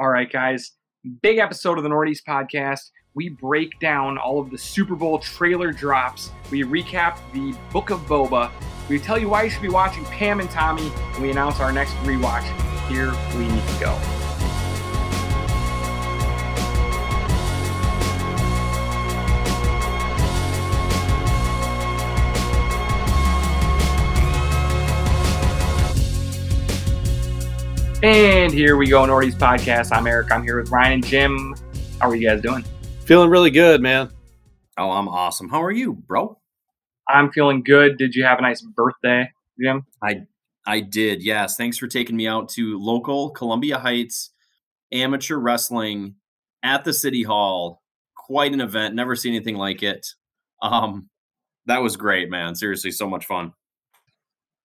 All right, guys. Big episode of the Northeast podcast. We break down all of the Super Bowl trailer drops. We recap the Book of Boba. We tell you why you should be watching Pam and Tommy, and we announce our next rewatch. Here we go. And here we go, Nordy's podcast. I'm Eric. I'm here with Ryan and Jim. How are you guys doing? Feeling really good, man. Oh, I'm awesome. How are you, bro? I'm feeling good. Did you have a nice birthday, Jim? I I did. Yes. Thanks for taking me out to local Columbia Heights amateur wrestling at the city hall. Quite an event. Never seen anything like it. Um, that was great, man. Seriously, so much fun.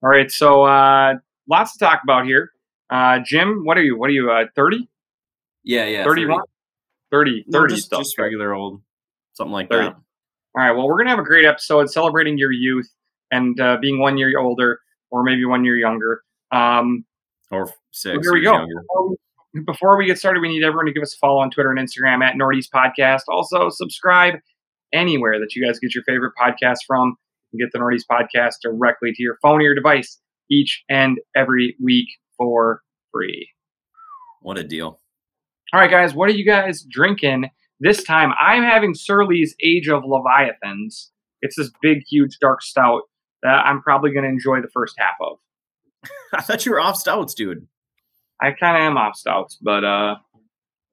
All right, so uh, lots to talk about here. Uh, Jim, what are you? What are you? Uh, 30? Yeah, yeah. 31? 30, 30 No, just, stuff. just regular old, something like 30. that. All right, well, we're going to have a great episode celebrating your youth and uh, being one year older or maybe one year younger. Um, Or six. here we go. younger. Before we- get started, we need everyone to give us a follow on Twitter and Instagram at Northeast Podcast. Also, subscribe anywhere that you guys get your favorite podcast from. You get the Northeast Podcast directly to your phone or your device each and every week for free. What a deal. All right, guys, what are you guys drinking this time? I'm having Surly's Age of Leviathans. It's this big, huge, dark stout that I'm probably going to enjoy the first half of. I thought you were off stouts, dude. I kind of am off stouts, but uh,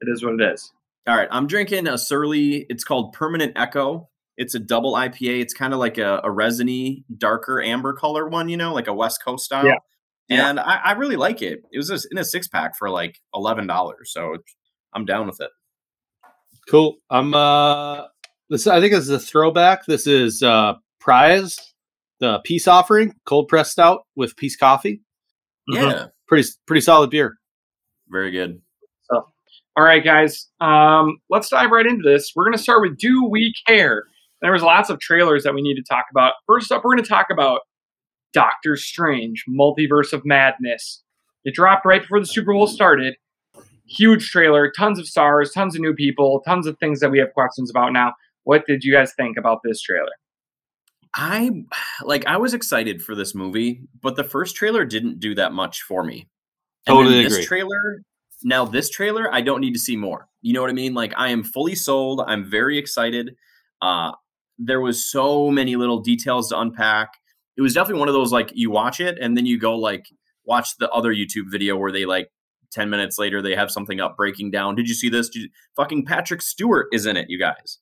it is what it is. All right, I'm drinking a Surly. It's called Permanent Echo. It's a double IPA. It's kind of like a, a resiny, darker amber color one, you know, like a West Coast style. Yeah. Yeah. And I, I really like it. It was just in a six pack for like eleven dollars, so I'm down with it. Cool. I'm uh this I think this is a throwback. This is uh Prize, the peace offering, cold pressed stout with peace coffee. Mhm. Yeah, Pretty pretty solid beer. very good. So, all right, guys, um, let's dive right into this. We're going to start with Do We Care? There was lots of trailers that we need to talk about. First up, we're going to talk about Doctor Strange, Multiverse of Madness. It dropped right before the Super Bowl started. Huge trailer, tons of stars, tons of new people, tons of things that we have questions about now. What did you guys think about this trailer? I like I was excited for this movie, but the first trailer didn't do that much for me. And then Totally this agree. trailer now this trailer I don't need to see more. You know what I mean? Like I am fully sold. I'm very excited. Uh there was so many little details to unpack. It was definitely one of those like you watch it and then you go like watch the other YouTube video where they like 10 minutes later they have something up breaking down. Did you see this? You, fucking Patrick Stewart is in it, you guys.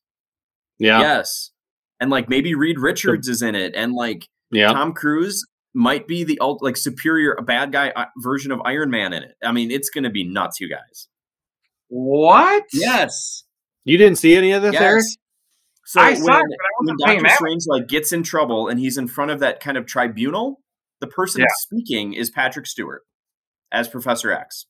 Yeah. Yes. And like maybe Reed Richards is in it and like Yeah. Tom Cruise might be the ult- like superior bad guy uh, version of Iron Man in it. I mean, it's going to be nuts, you guys. What? Yes. You didn't see any of this, Eric? So I when, saw it, when Doctor. Strange like gets in trouble and he's in front of that kind of tribunal, the person Yeah. speaking is Patrick Stewart as Professor X.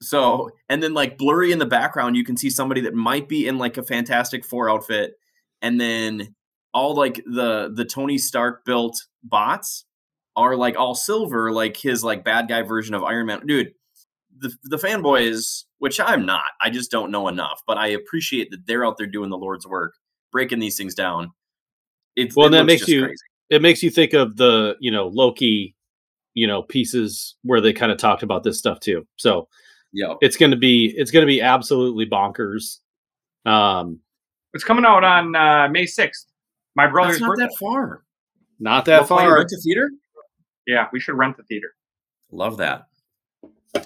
So, and then like blurry in the background, you can see somebody that might be in like a Fantastic Four outfit, and then all like the the Tony Stark built bots are like all silver, like his like bad guy version of Iron Man. Dude, the the fanboys, which I'm not, I just don't know enough, but I appreciate that they're out there doing the Lord's work, breaking these things down. It's Well, it that makes you- crazy. It makes you think of the, you know, Loki, you know, pieces where they kind of talked about this stuff too. So Yeah, it's gonna be it's gonna be absolutely bonkers. Um It's coming out on uh, May 6th. My brother's not birthday. that far. not that We'll far. Rent to theater. Yeah, we should rent the theater. Love that.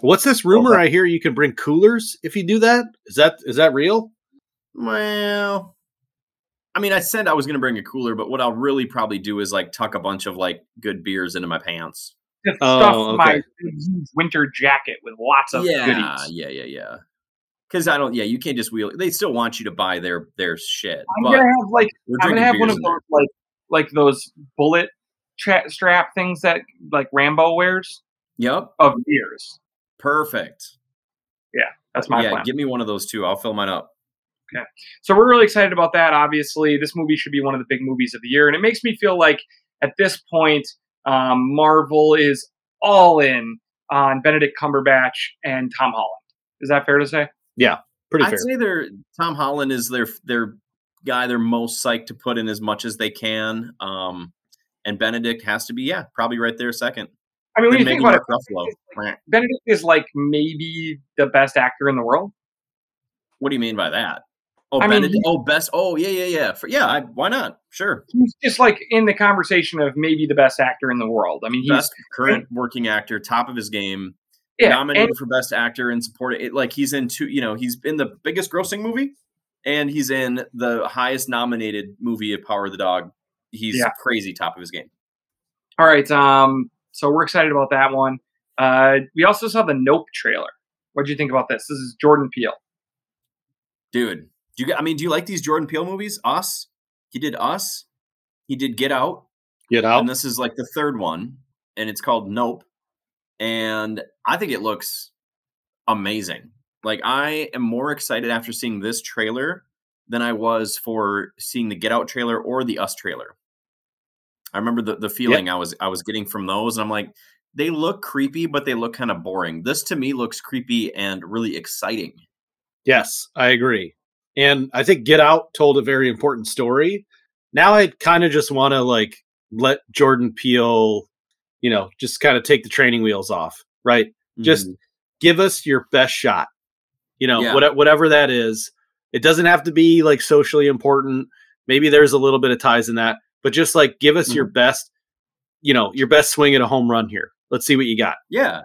What's this rumor I hear you can bring coolers if you do that? Is that is that real? Well, I mean, I said I was going to bring a cooler, but what I'll really probably do is like tuck a bunch of like good beers into my pants. Just Oh, stuff my okay. huge winter jacket with lots of yeah, goodies. yeah, yeah, yeah. Because I don't. Yeah, you can't just wheel. They still want you to buy their their shit. I'm gonna have like we're I'm gonna have one of those like like those bullet tra- strap things that like Rambo wears Yep, of beers. Perfect. Yeah, that's my yeah, plan. give me one of those too. I'll fill mine up. Okay. So we're really excited about that. Obviously, this movie should be one of the big movies of the year, and it makes me feel like at this point, um, Marvel is all in on Benedict Cumberbatch and Tom Holland. Is that fair to say? Yeah, pretty fair. I'd fair. say they're Tom Holland is their their guy they're most psyched to put in as much as they can. Um, and Benedict has to be yeah probably right there second. I mean, when you think about Mark it, Ruffalo. Benedict, is like maybe the best actor in the world. What do you mean by that? Oh, I mean, Benedict. he- oh, best. Oh, yeah, yeah, yeah. For, yeah, I, why not? Sure. He's just like in the conversation of maybe the best actor in the world. I mean, he's Best current working actor, top of his game, yeah, nominated and- for best actor and support. It like he's in two. You know, he's in the biggest grossing movie, and he's in the highest nominated movie of Power of the Dog. He's Yeah. crazy, top of his game. All right. Um, so we're excited about that one. Uh, we also saw the Nope trailer. What do you think about this? This is Jordan Peele. Dude, do you? I mean, do you like these Jordan Peele movies? Us. He did Us. He did Get Out. Get out. and this is like the third one, and it's called Nope. And I think it looks amazing. Like I am more excited after seeing this trailer than I was for seeing the Get Out trailer or the Us trailer. I remember the, the feeling I was I was getting from those, and I'm like, they look creepy, but they look kind of boring. This to me looks creepy and really exciting. Yes, I agree. And I think Get Out told a very important story. Now I kind of just want to like let Jordan Peele, you know, just kind of take the training wheels off, right? Just Mhm. give us your best shot. You know, Yeah. what, whatever that is. It doesn't have to be like socially important. Maybe there's a little bit of ties in that, but just like give us your best, you know, your best swing at a home run here. Let's see what you got. Yeah.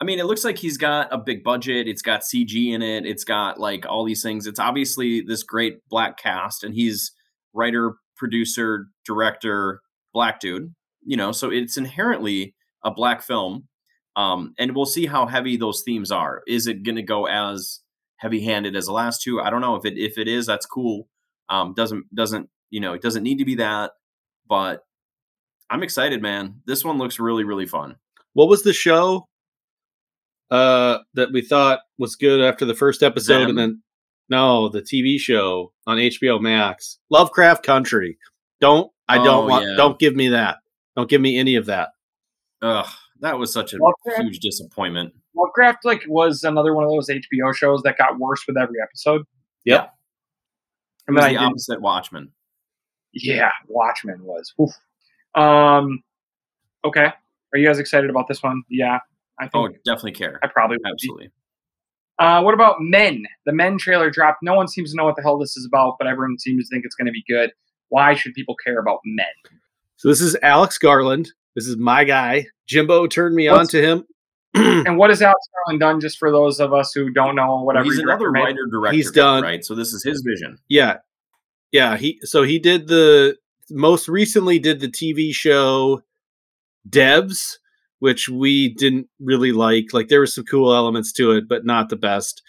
I mean, it looks like he's got a big budget. It's got CG in it. It's got like all these things. It's obviously this great black cast, and he's writer, producer, director, black dude. You know, so it's inherently a black film. Um, and we'll see how heavy those themes are. Is it going to go as heavy-handed as the last two? I don't know. If it if it is, that's cool. Um, doesn't doesn't you know? It doesn't need to be that, but I'm excited, man. This one looks really really fun. What was the show uh that we thought was good after the first episode Them? and then no, the TV show on HBO Max. Lovecraft Country. Don't I don't Oh, want yeah. don't give me that. Don't give me any of that. Ugh, that was such a Lovecraft? huge disappointment. Lovecraft like was another one of those HBO shows that got worse with every episode. Yep. It And was then I the didn't- opposite Watchmen. Yeah, Watchmen was. Oof. Um, okay, are you guys excited about this one? Yeah, I think Oh, definitely care. I probably would be. Absolutely. Uh, what about Men? The Men trailer dropped. No one seems to know what the hell this is about, but everyone seems to think it's going to be good. Why should people care about Men? So this is Alex Garland. This is my guy. Jimbo turned me on to him. And what has Alex Garland done? Just for those of us who don't know, whatever. He's another writer director. He's done- right. So this is his vision. yeah. Yeah, he so he did the most recently did the TV show Devs, which we didn't really like. Like there were some cool elements to it, but not the best.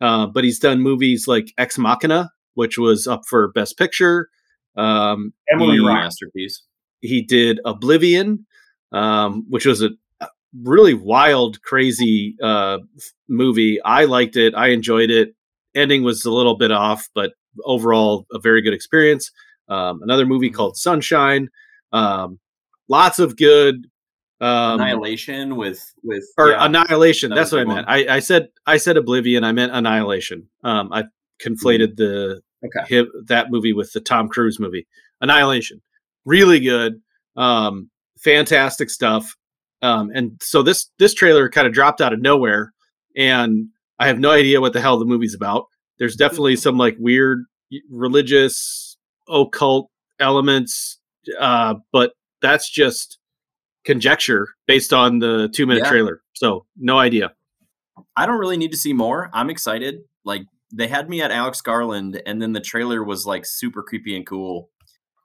Uh, but he's done movies like Ex Machina, which was up for Best Picture. Um, Emily he, Masterpiece. he did Oblivion, um, which was a a really wild, crazy uh, movie. I liked it. I enjoyed it. Ending was a little bit off, but overall, a very good experience. Um, another movie Mhm. called Sunshine. Um, lots of good. Um, Annihilation with with or yeah. Annihilation. that That's what I meant. I, I said I said Oblivion. I meant Annihilation. Um, I conflated the Okay. him, that movie with the Tom Cruise movie. Annihilation, really good, um, fantastic stuff. Um, and so this this trailer kind of dropped out of nowhere, and I have no idea what the hell the movie's about. There's definitely some like weird religious occult elements, uh, but that's just conjecture based on the two minute Yeah. trailer. So no idea. I don't really need to see more. I'm excited. Like they had me at Alex Garland, and then the trailer was like super creepy and cool.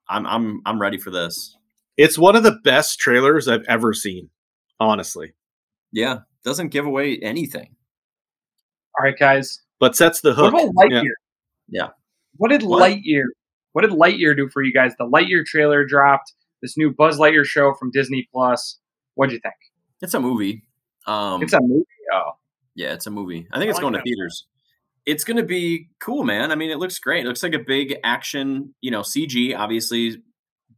I'm I'm I'm ready for this. It's one of the best trailers I've ever seen, honestly. Yeah, doesn't give away anything. All right, guys. But sets the hook. What hook. about Lightyear? Yeah. Yeah. What did What? Lightyear? What did Lightyear do for you guys? The Lightyear trailer dropped. This new Buzz Lightyear show from Disney Plus. What'd you think? It's a movie. Um, It's a movie. Oh, Yeah, it's a movie. I think it's like going that. to theaters. It's going to be cool, man. I mean, it looks great. It looks like a big action, you know, CG, obviously,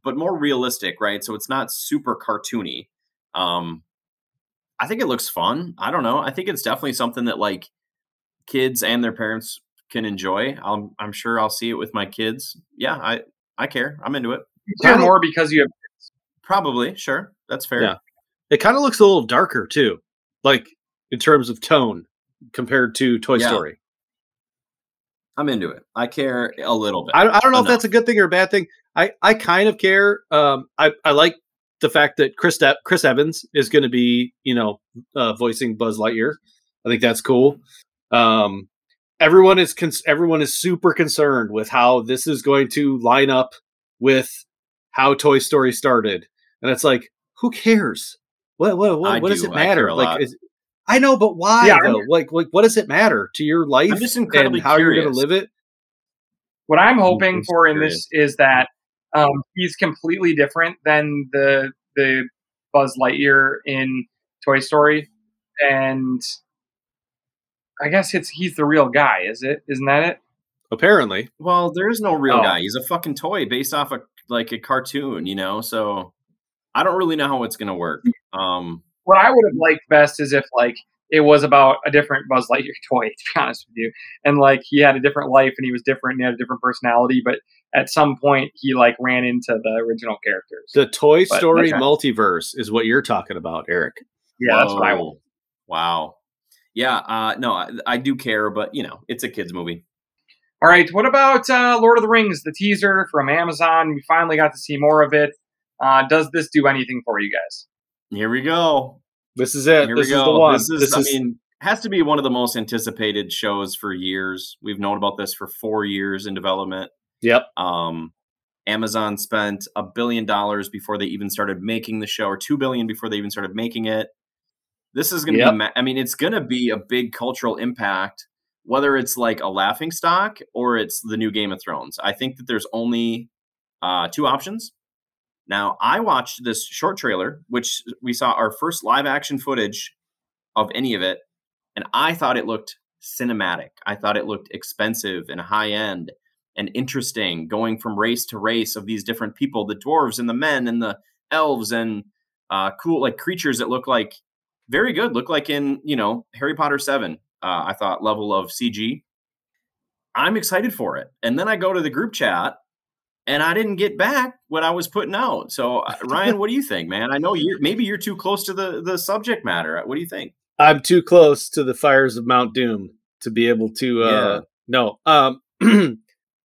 but more realistic, right? So it's not super cartoony. Um, I think it looks fun. I don't know. I think it's definitely something that like kids and their parents can enjoy. I'm I'm sure I'll see it with my kids. Yeah, I I care. I'm into it. You care more because you have Probably, sure. That's fair. Yeah. It kind of looks a little darker too, like in terms of tone compared to Toy Yeah. Story. I'm into it. I care a little bit. I, I don't know if that's a good thing or a bad thing. I, I kind of care. Um, I, I like the fact that Chris De- Chris Evans is going to be you know uh, voicing Buzz Lightyear. I think that's cool. Um, everyone is cons- everyone is super concerned with how this is going to line up with how Toy Story started, and it's like, who cares? What what I what, what does it matter? a Like, is, I know, but why Yeah, though? Like, like, what does it matter to your life I'm just incredibly and how you're going to live it? What I'm hoping just for in this is that um, he's completely different than the the Buzz Lightyear in Toy Story, and I guess it's he's the real guy. Is it? Isn't that it? Apparently, Well, there is no real Oh. guy. He's a fucking toy based off a like a cartoon, you know. So I don't really know how it's gonna work. Um, What I would have liked best is if like it was about a different Buzz Lightyear toy. To be honest with you, and like he had a different life and he was different and he had a different personality, but at some point he like ran into the original characters. The Toy Story okay. multiverse is what you're talking about, Eric. yeah, that's what I want. Wow. Yeah. Uh, no, I, I do care, but you know, it's a kids movie. All right, what about uh, Lord of the Rings, the teaser from Amazon? We finally got to see more of it. Uh, does this do anything for you guys? Here we go. This is it. Here this we is go. the one. This is, This I is- mean, has to be one of the most anticipated shows for years. We've known about this for four years in development. yep. Um, Amazon spent a billion dollars before they even started making the show, or two billion before they even started making it. This is going to Yep. be, ma- I mean, it's going to be a big cultural impact, whether it's like a laughing stock or it's the new Game of Thrones. I think that there's only uh, two options. Now, I watched this short trailer, which we saw our first live action footage of any of it, and I thought it looked cinematic. I thought it looked expensive and high end and interesting, going from race to race of these different people the dwarves and the men and the elves and uh, cool, like creatures that look like very good, look like in, you know, Harry Potter 7. Uh, I thought level of CG. I'm excited for it. And then I go to the group chat and I didn't get back what I was putting out. So uh, Ryan, what do you think, man? I know you're maybe you're too close to the the subject matter. What do you think? I'm too close to the fires of Mount Doom to be able to. Uh, No. Um,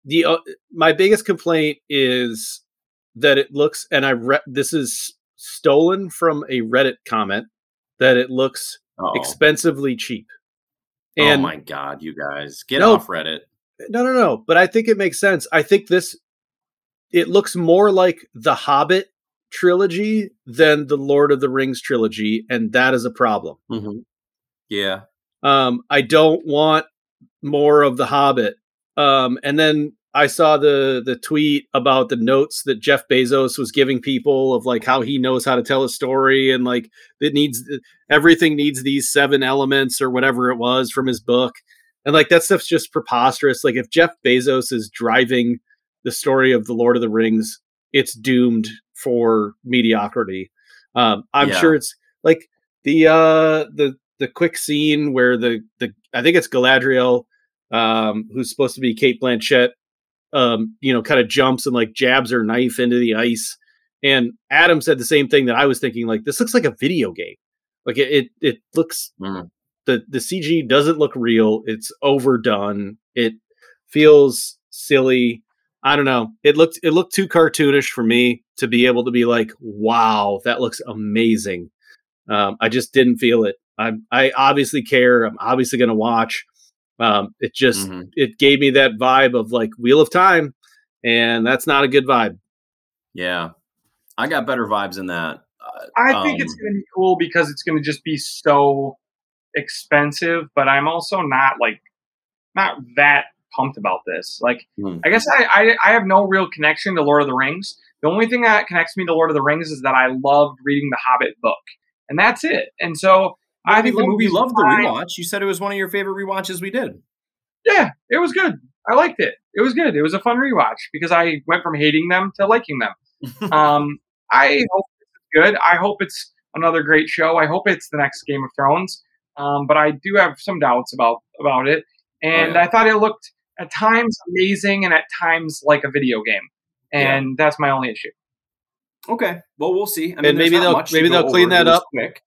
the uh, my biggest complaint is that it looks, and I re- this is stolen from a Reddit comment that it looks Oh, expensively cheap. oh And my god, you guys. Get No. off Reddit. no, no, no. But I think it makes sense. I think this it looks more like the Hobbit trilogy than the Lord of the Rings trilogy, and that is a problem. Mm-hmm. Yeah. Um, I don't want more of the Hobbit. Um, and then I saw the the tweet about the notes that Jeff Bezos was giving people of like how he knows how to tell a story and like it needs everything needs these seven elements or whatever it was from his book. And like that stuff's just preposterous. Like if Jeff Bezos is driving the story of the Lord of the Rings, it's doomed for mediocrity. Um, I'm Yeah. sure it's like the uh the the quick scene where the the I think it's Galadriel, um, who's supposed to be Cate Blanchett, um, you know, kind of jumps and like jabs her knife into the ice. And Adam said the same thing that I was thinking. Like this looks like a video game. Like it it, it looks Mhm. the the CG doesn't look real. It's overdone. It feels silly. I don't know. It looked it looked too cartoonish for me to be able to be like, wow, that looks amazing. Um, I just didn't feel it. I I obviously care. I'm obviously going to watch. Um, it just Mhm. it gave me that vibe of like Wheel of Time, and that's not a good vibe. Yeah. I got better vibes than that. Uh, I think it's um, going to be cool because it's going to just be so expensive. But I'm also not like not that pumped about this. Like, Hmm. I guess I, I I have no real connection to Lord of the Rings. The only thing that connects me to Lord of the Rings is that I loved reading the Hobbit book, and that's it. And so I think you the movie loved the rewatch. You said it was one of your favorite rewatches we did. Yeah, it was good. I liked it. It was good. It was a fun rewatch because I went from hating them to liking them. um, I hope it's good. I hope it's another great show. I hope it's the next Game of Thrones. um, but I do have some doubts about about it. And yeah. I thought it looked at times amazing and at times like a video game, and that's my only issue. Okay, well we'll see. I mean, And maybe they'll- maybe they'll clean that up. Quick.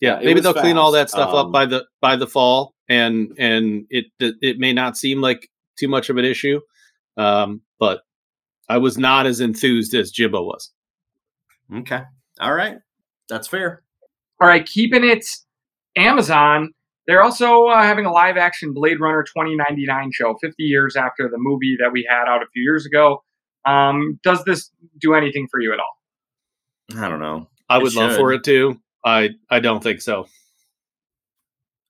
Yeah, it maybe they'll clean all that stuff Um, up by the by the fall, and and it it may not seem like too much of an issue, um, but I was not as enthused as Jimbo was. Okay, all right, that's fair. All right, keeping it Amazon. They're also uh, having a live action Blade Runner 2099 show, 50 years after the movie that we had out a few years ago. Um, does this do anything for you at all? I don't know. I It would love should. for it to. I I don't think so.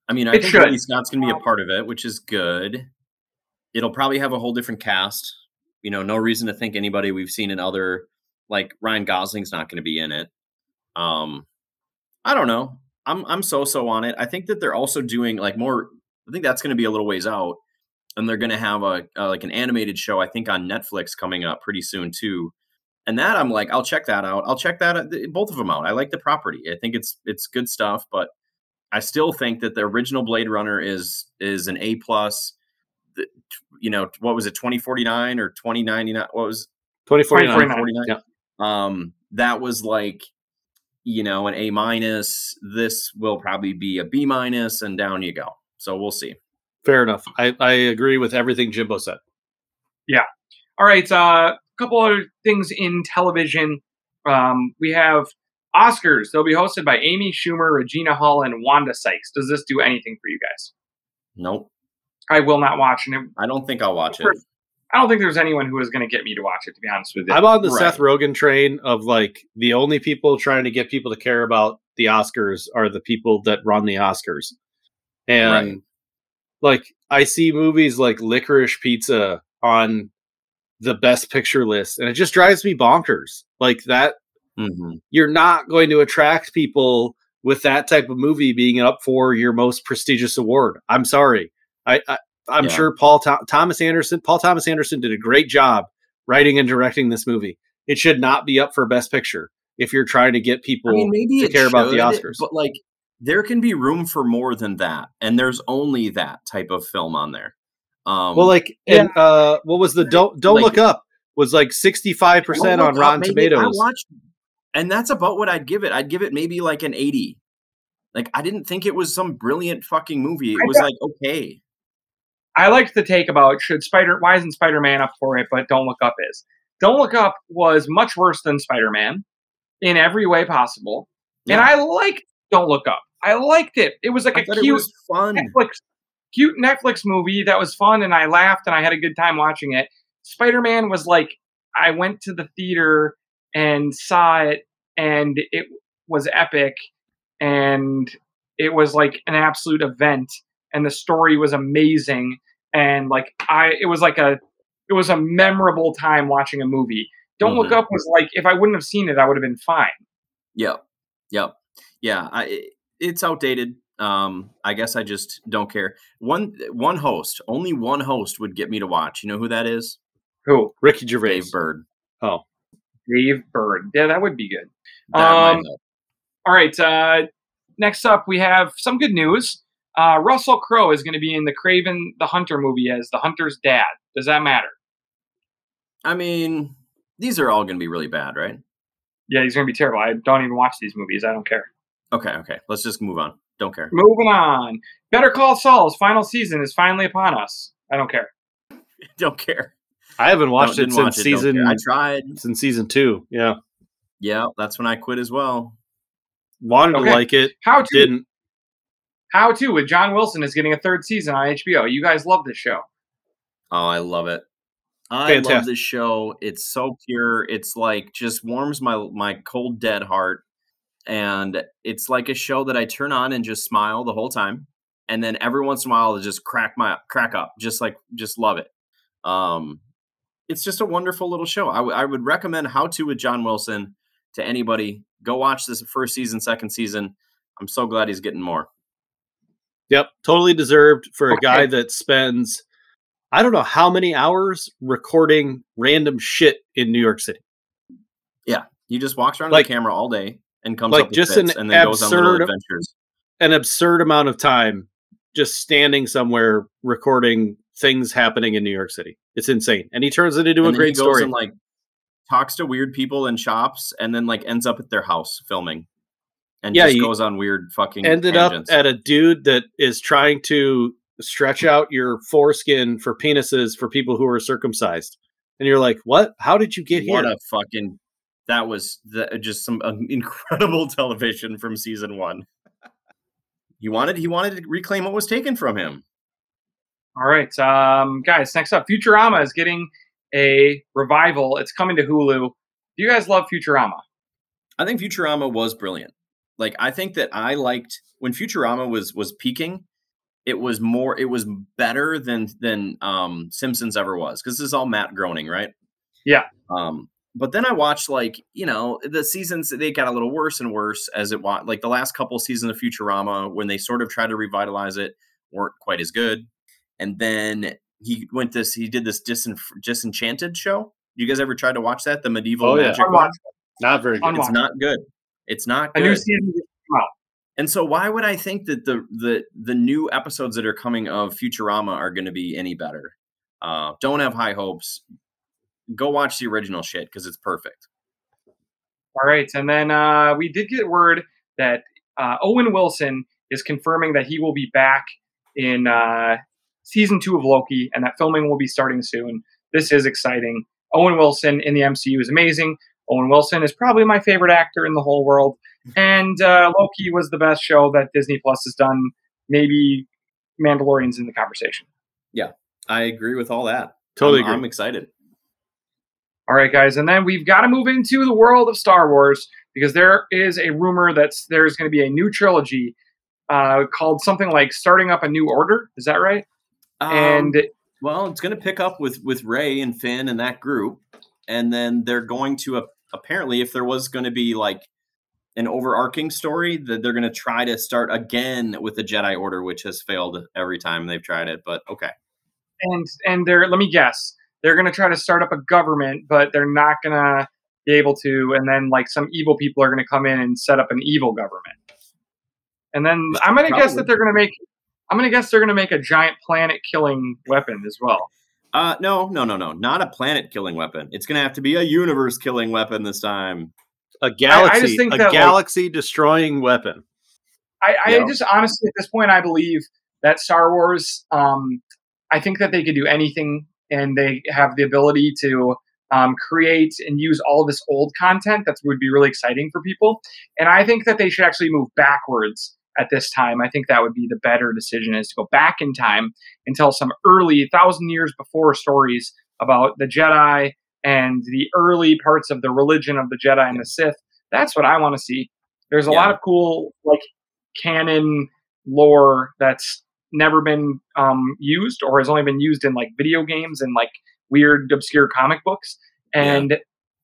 I mean, I It think should. Ridley Scott's going to be a part of it, which is good. It'll probably have a whole different cast. You know, no reason to think anybody we've seen in other, like Ryan Gosling's not going to be in it. Um, I don't know. I'm I'm so so on it. I think that they're also doing like more. I think that's going to be a little ways out, and they're going to have a, a like an animated show. I think on Netflix coming up pretty soon too. And that I'm like, I'll check that out. I'll check that out, both of them out. I like the property. I think it's it's good stuff, but I still think that the original Blade Runner is is an A plus. The- You know, what was it, twenty forty nine or twenty ninety nine? What was Twenty forty nine. Yeah. um that was like you know an A minus. This will probably be a B minus, and down you go. So we'll see. Fair enough. I, I agree with everything Jimbo said. Yeah. All right, uh, a couple other things in television. Um, we have Oscars. They'll be hosted by Amy Schumer, Regina Hall, and Wanda Sykes. Does this do anything for you guys? Nope, I will not watch, it, I don't think I'll watch it. I don't think there's anyone who is going to get me to watch it. To be honest with you, I'm on the Right. Seth Rogen train of like the only people trying to get people to care about the Oscars are the people that run the Oscars. And Right. like I see movies like Licorice Pizza on the best picture list and it just drives me bonkers. Like that Mhm. you're not going to attract people with that type of movie being up for your most prestigious award. I'm sorry. I, I I'm Yeah. sure Paul Tho- Thomas Anderson Paul Thomas Anderson did a great job writing and directing this movie. It should not be up for best picture if you're trying to get people I mean, maybe to it care about the Oscars. but like there can be room for more than that, and there's only that type of film on there. Um, well, like and uh what was the don't don't Like- look up was like 65% on Look Up, Rotten maybe- I Tomatoes. watched, and that's about what I'd give it. I'd give it maybe like an eighty. Like I didn't think it was some brilliant fucking movie. It I was like okay. I liked the take about should Spider why isn't Spider Man up for it, but Don't Look Up is. Don't Look Up was much worse than Spider Man in every way possible, and I liked Don't Look Up. I liked it. It was like I a thought cute it was fun. Netflix, cute Netflix movie that was fun, and I laughed and I had a good time watching it. Spider Man was like I went to the theater and saw it, and it was epic, and it was like an absolute event, and the story was amazing, and like I, it was like a, it was a memorable time watching a movie. Don't Look Mhm. Up was like if I wouldn't have seen it, I would have been fine. Yep. Yep. Yeah. I, it's outdated. Um, I guess I just don't care. One one host, only one host would get me to watch. You know who that is? Who? Ricky Gervais. Dave Burd. Oh, Dave Burd. Yeah, that would be good. Um. All right. Uh, next up, we have some good news. Uh, Russell Crowe is going to be in the Kraven the Hunter movie as the Hunter's dad. Does that matter? I mean, these are all going to be really bad, right? Yeah, he's going to be terrible. I don't even watch these movies. I don't care. Okay. Okay. Let's just move on. Don't care. Moving on. Better Call Saul's final season is finally upon us. I don't care. don't care. I haven't watched Don't- it since watch season care. I tried. since season 2. Yeah. Yeah, that's when I quit as well. Wanted Okay. to like it, How to? didn't. How to with John Wilson is getting a third season on HBO. You guys love this show. Oh, I love it. I love this show. It's so pure. It's like just warms my my cold dead heart. And it's like a show that I turn on and just smile the whole time. And then every once in a while, it just crack my crack up. Just like just love it. Um, it's just a wonderful little show. I, w- I would recommend How to with John Wilson to anybody. Go watch this first season, second season. I'm so glad he's getting more. Yep, totally deserved for a Okay. guy that spends I don't know how many hours recording random shit in New York City. Yeah, he just walks around Like- the camera all day and comes like up with just an and then goes on little absurd- adventures. an absurd amount of time just standing somewhere recording things happening in New York City. It's insane, and he turns it into And a great story. and like talks to weird people in shops, and then like ends up at their house filming, and Yeah, just goes on weird fucking Ended tangents. up at a dude that is trying to stretch out your foreskin for penises for people who are circumcised, and you're like, "What? How did you get what here?" What a fucking that was the, just some uh, incredible television from season one. He wanted he wanted to reclaim what was taken from him. All right, um, guys. Next up, Futurama is getting a revival. It's coming to Hulu. Do you guys love Futurama? I think Futurama was brilliant. Like I think that I liked when Futurama was was peaking. It was more. It was better than than um, Simpsons ever was because this is all Matt Groening, right? Yeah. Um, but then I watched like you know the seasons they got a little worse and worse as it wa- like the last couple seasons of Futurama when they sort of tried to revitalize it weren't quite as good. And then he went this he did this Disin- Disenchanted show. You guys ever tried to watch that? The medieval Oh, yeah. magic one? Not very good. Unwatched. It's not good. It's not A good. new season just came out. And so why would I think that the the the new episodes that are coming of Futurama are going to be any better? Uh, don't have high hopes. Go watch the original shit because it's perfect. All right, and then uh, we did get word that uh, Owen Wilson is confirming that he will be back in uh, season two of Loki, and that filming will be starting soon. This is exciting. Owen Wilson in the MCU is amazing. Owen Wilson is probably my favorite actor in the whole world, and uh, Loki was the best show that Disney Plus has done. Maybe Mandalorian's in the conversation. Yeah, I agree with all that. Totally I'm, agree. I'm excited. All right, guys, and then we've got to move into the world of Star Wars because there is a rumor that there's going to be a new trilogy uh, called something like "Starting Up a New Order." Is that right? and Um, well, it's going to pick up with with Rey and Finn and that group, and then they're going to uh, apparently, if there was going to be like an overarching story, that they're going to try to start again with the Jedi Order, which has failed every time they've tried it. But okay, and and they're let me guess, they're going to try to start up a government, but they're not going to be able to. And then like some evil people are going to come in and set up an evil government. And then I'm going to guess that they're going to make. I'm going to guess they're going to make a giant planet-killing weapon as well. uh, no, no, no, no, not a planet killing weapon. It's going to have to be a universe killing weapon this time. a galaxy, just think a that, like- galaxy destroying weapon. I, I Yeah. just honestly at this point I believe that Star Wars. Um, I think that they could do anything, and they have the ability to um, create and use all this old content that would be really exciting for people. And I think that they should actually move backwards at this time. I think that would be the better decision is to go back in time and tell some early thousand years before stories about the Jedi and the early parts of the religion of the Jedi and the Sith. That's what I want to see. There's a Yeah. lot of cool like canon lore that's never been um, used or has only been used in like video games and like weird obscure comic books and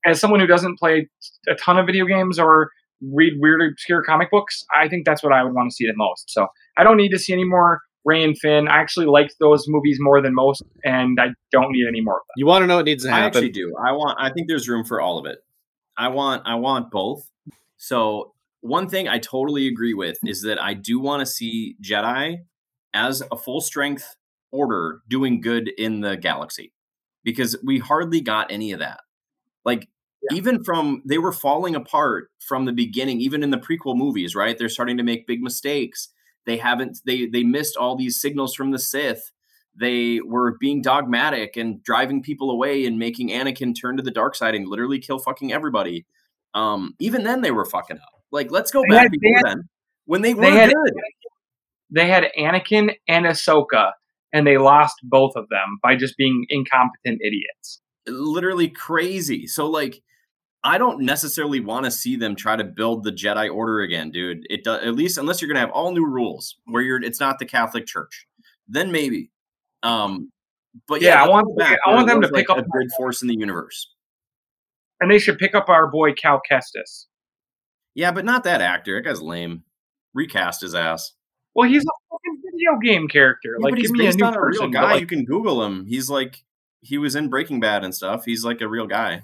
as someone who doesn't play a ton of video games or read weird obscure comic books i think that's what i would want to see the most so i don't need to see any more rey and finn i actually liked those movies more than most and i don't need any more of them You want to know what needs to I actually do. I want. I think there's room for all of it. I want. I want both. So one thing I totally agree with is that I do want to see Jedi as a full strength order doing good in the galaxy because we hardly got any of that. Like even from they were falling apart from the beginning, even in the prequel movies, right? They're starting to make big mistakes. They haven't. They they missed all these signals from the Sith they were being dogmatic and driving people away and making Anakin turn to the dark side and literally kill fucking everybody. Um, even then, they were fucking up. Like, let's go They back had- before had- then when they were they had- good. They had anakin and ahsoka and they lost both of them by just being incompetent idiots Literally crazy. So, like, I don't necessarily want to see them try to build the Jedi Order again, dude. It does at least unless you're gonna have all new rules where you're it's not the Catholic Church, then maybe. Um, but Yeah, yeah, I want back, I want them to was, pick up- a good force in the universe. and they should pick up our boy cal kestis Yeah, but not that actor. That guy's lame. Recast his ass. Well he's a fucking video game character Yeah, like he's give me a based new on a real person but, guy. like, you can Google him. He's like he was in Breaking Bad and stuff. He's like a real guy.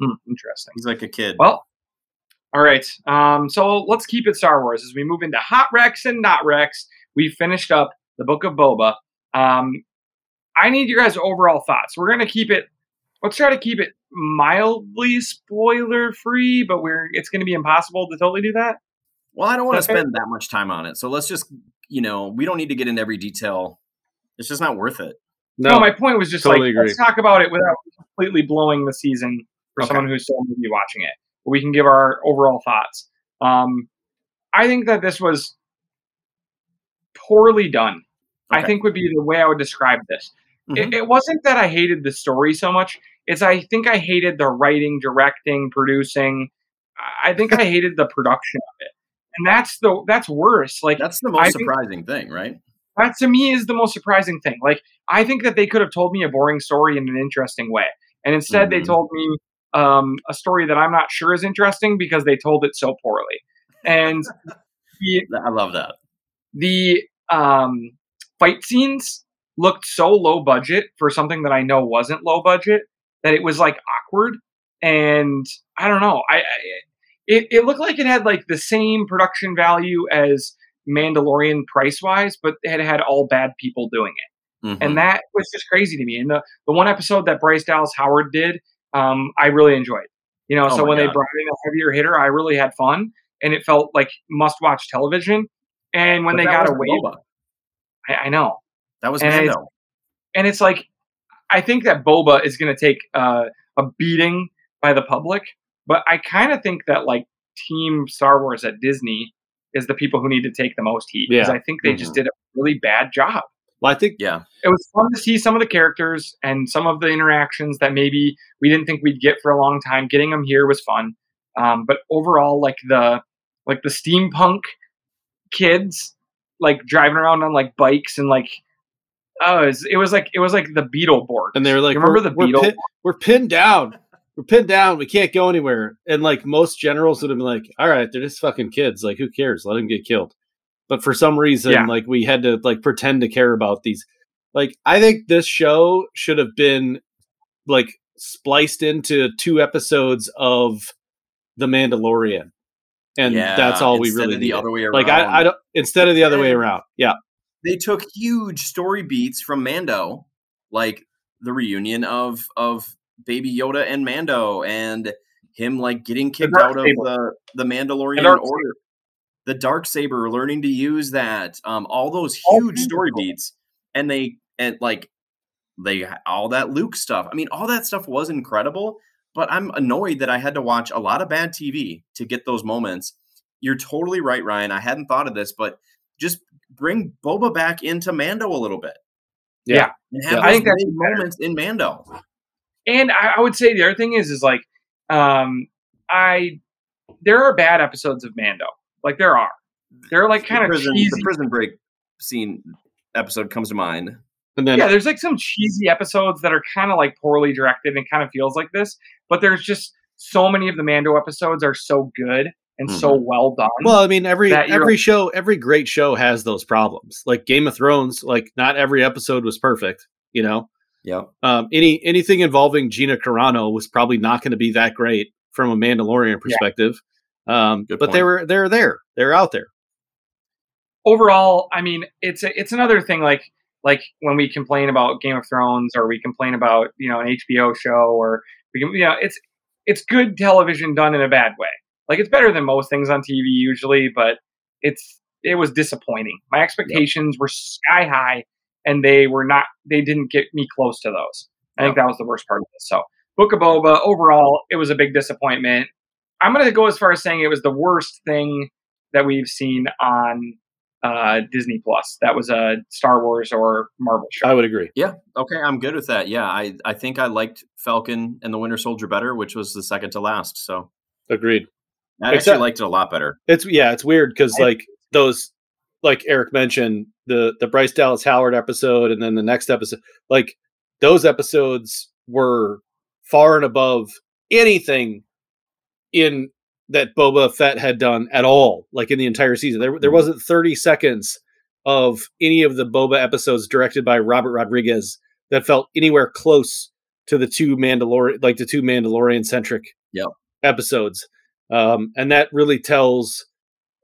hmm, interesting He's like a kid. well All right. Um, so let's keep it Star Wars as we move into hot Rex and not Rex. We finished up the Book of Boba. Um, I need your guys' overall thoughts. We're gonna keep it. Let's try to keep it mildly spoiler free, but we're it's gonna be impossible to totally do that. Well, I don't want to Is that fair? spend that much time on it. So let's just, you know, we don't need to get into every detail. It's just not worth it. No, my point was just totally like agree. let's talk about it without completely blowing the season for Okay. someone who's still maybe watching it. We can give our overall thoughts. Um, I think that this was poorly done. I think would be the way I would describe this. Mhm. It, it wasn't that I hated the story so much; it's I think I hated the writing, directing, producing. I I think I hated the production of it, and that's the that's worse. Like That's the I most think- surprising thing, right? that to me is the most surprising thing. Like I think that they could have told me a boring story in an interesting way, and instead they Mhm. told me um, a story that I'm not sure is interesting because they told it so poorly. And the I love that. the um, fight scenes looked so low budget for something that I know wasn't low budget that it was like awkward. And I don't know. I, I it, it looked like it had like the same production value as Mandalorian price wise, but it had all bad people doing it Mhm. and that was just crazy to me. And the the one episode that Bryce Dallas Howard did, um, I really enjoyed. You know, Oh so when they brought in a heavier hitter, I really had fun, and it felt like must watch television. And when But they got away. I, I know, That was and it's- and it's like I think that Boba is going to take uh, a beating by the public, but I kind of think that like Team Star Wars at Disney is the people who need to take the most heat because Yeah. I think they just did a really bad job Well, I think Yeah. it was fun to see some of the characters and some of the interactions that maybe we didn't think we'd get for a long time. Getting them here was fun, um, but overall, like the like the steampunk kids, like driving around on like bikes and like oh, it was, it was like it was like the Beetleborg. and they were like, You remember we're, the we're, Beetle? pin- we're pinned down. We're pinned down. We can't go anywhere. And like most generals would have been like, all right, they're just fucking kids. Like, who cares? Let them get killed. But for some reason, Yeah. like we had to like pretend to care about these. Like, I think this show should have been like spliced into two episodes of The Mandalorian. And Yeah, that's all we really the other way around. Like. I, I don't instead of the other way around. Yeah. they took huge story beats from Mando, like the reunion of of Baby Yoda and Mando, and him like getting kicked dark out of the the Mandalorian dark order, the dark saber, learning to use that, um, all those All huge story beats, and they and like they all that Luke stuff. I mean, all that stuff was incredible, but I'm annoyed that I had to watch a lot of bad TV to get those moments. You're totally right, Ryan. I hadn't thought of this, but just bring Boba back into Mando a little bit. Yeah. And have Yeah. those I think that's big better. moments in Mando. And I, I would say the other thing is, is like, um, I there are bad episodes of Mando. Like there are. They're like kind of prison, the prison break scene episode comes to mind. And then yeah, there's like some cheesy episodes that are kind of like poorly directed and kind of feels like this. But there's just so many of the Mando episodes are so good and so well done. Well, I mean, every every show, every great show has those problems. Like Game of Thrones, like not every episode was perfect. You know, Yep. um, any anything involving Gina Carano was probably not going to be that great from a Mandalorian perspective. Um, Good but they were they're there, they're out there. overall, I mean, it's a, it's another thing like like when we complain about Game of Thrones or we complain about you know an HBO show or we can you know it's it's good television done in a bad way. Like it's better than most things on TV usually, but it's it was disappointing. My expectations were sky high, and they were not. They didn't get me close to those. I think that was the worst part of this. So, Book of Boba overall, it was a big disappointment. I'm going to go as far as saying it was the worst thing that we've seen on uh, Disney Plus. That was a Star Wars or Marvel show. I would agree. Yeah. Okay. I'm good with that. Yeah. I, I think I liked Falcon and the Winter Soldier better, which was the second to last. So Agreed. I Except- actually liked it a lot better. It's yeah, it's weird because like those, like Eric mentioned, the the Bryce Dallas Howard episode, and then the next episode, like those episodes were far and above anything in that Boba Fett had done at all, like in the entire season. There there Mhm. wasn't thirty seconds of any of the Boba episodes directed by Robert Rodriguez that felt anywhere close to the two Mandalorian, like the two Mandalorian centric Yep. episodes. um, and that really tells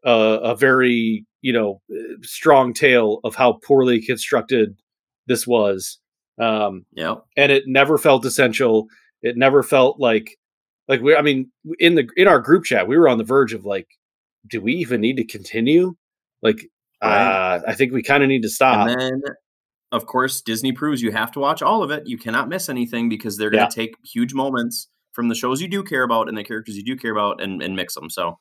uh, a very you know strong tale of how poorly constructed this was. Um, Yeah. and it never felt essential. It never felt like like we. I mean, in the in our group chat, we were on the verge of like, do we even need to continue? Like, Right. uh, I think we kind of need to stop. And then, of course, Disney proves you have to watch all of it. You cannot miss anything because they're going Yeah. to take huge moments from the shows you do care about and the characters you do care about and, and mix them. So,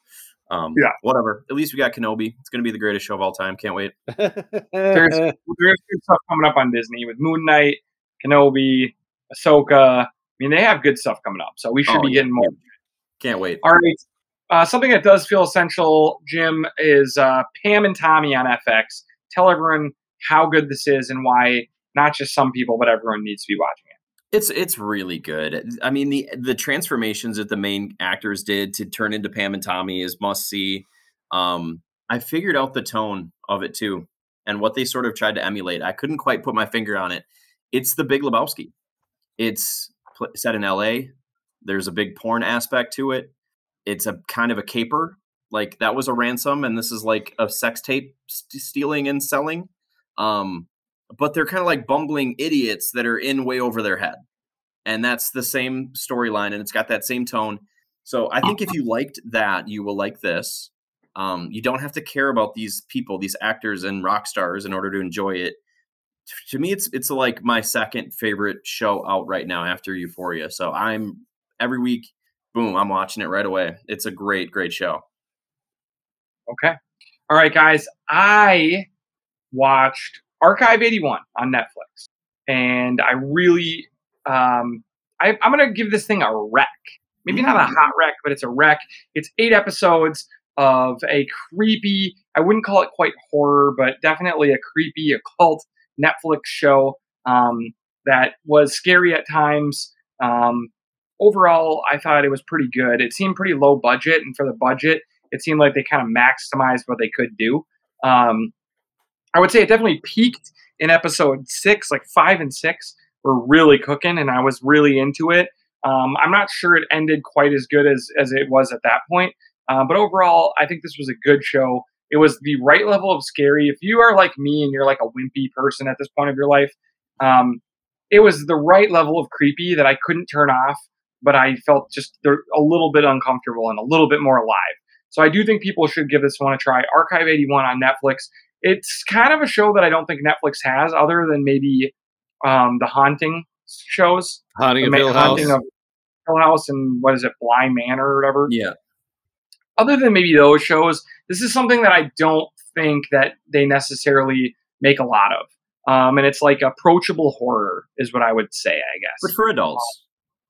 um, Yeah. whatever. At least we got Kenobi. It's going to be the greatest show of all time. Can't wait. There's there's good stuff coming up on Disney with Moon Knight, Kenobi, Ahsoka. I mean, they have good stuff coming up, so we should Oh, be yeah. getting more. Can't wait. All right. Uh, something that does feel essential, Jim, is uh, Pam and Tommy on FX. Tell everyone how good this is and why not just some people, but everyone needs to be watching it. It's it's really good. I mean the the transformations that the main actors did to turn into Pam and Tommy is must see. Um, I figured out the tone of it too, and what they sort of tried to emulate. I couldn't quite put my finger on it. It's the Big Lebowski. It's pl- set in L.A. There's a big porn aspect to it. It's a kind of a caper. Like that was a ransom, and this is like a sex tape st- stealing and selling. Um, but they're kind of like bumbling idiots that are in way over their head. And that's the same storyline and it's got that same tone. So I think if you liked that, you will like this. Um, you don't have to care about these people, these actors and rock stars in order to enjoy it. To me, it's it's like my second favorite show out right now after Euphoria. So I'm every week, boom, I'm watching it right away. It's a great, great show. Okay. All right, guys. I watched Archive 81 on Netflix, and I really, um, I, I'm going to give this thing a rec. Maybe not a hot rec, but it's a rec. It's eight episodes of a creepy, I wouldn't call it quite horror, but definitely a creepy occult Netflix show um, that was scary at times. Um, overall, I thought it was pretty good. It seemed pretty low budget, and for the budget, it seemed like they kind of maximized what they could do. Um, I would say it definitely peaked in episode six, like five and six were really cooking, and I was really into it. Um, I'm not sure it ended quite as good as as it was at that point, uh, but overall, I think this was a good show. It was the right level of scary. If you are like me and you're like a wimpy person at this point of your life, um, it was the right level of creepy that I couldn't turn off, but I felt just a little bit uncomfortable and a little bit more alive. So I do think people should give this one a try. Archive 81 on Netflix. It's kind of a show that I don't think Netflix has, other than maybe um, the Haunting shows, Haunting of Ma- Hill House. Haunting of Hill House, and what is it, Bly Manor or whatever Yeah. other than maybe those shows, this is something that I don't think that they necessarily make a lot of. Um, and it's like approachable horror is what I would say, I guess. But for adults.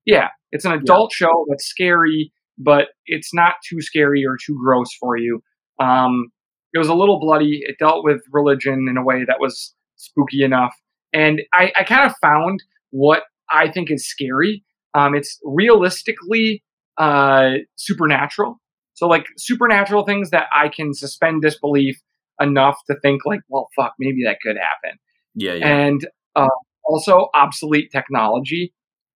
yeah, it's an adult show that's scary, but it's not too scary or too gross for you. Um, it was a little bloody. It dealt with religion in a way that was spooky enough. And I, I kind of found what I think is scary. Um, it's realistically uh, supernatural. So, like supernatural things that I can suspend disbelief enough to think, like, well, fuck, maybe that could happen Yeah, yeah. and uh, also obsolete technology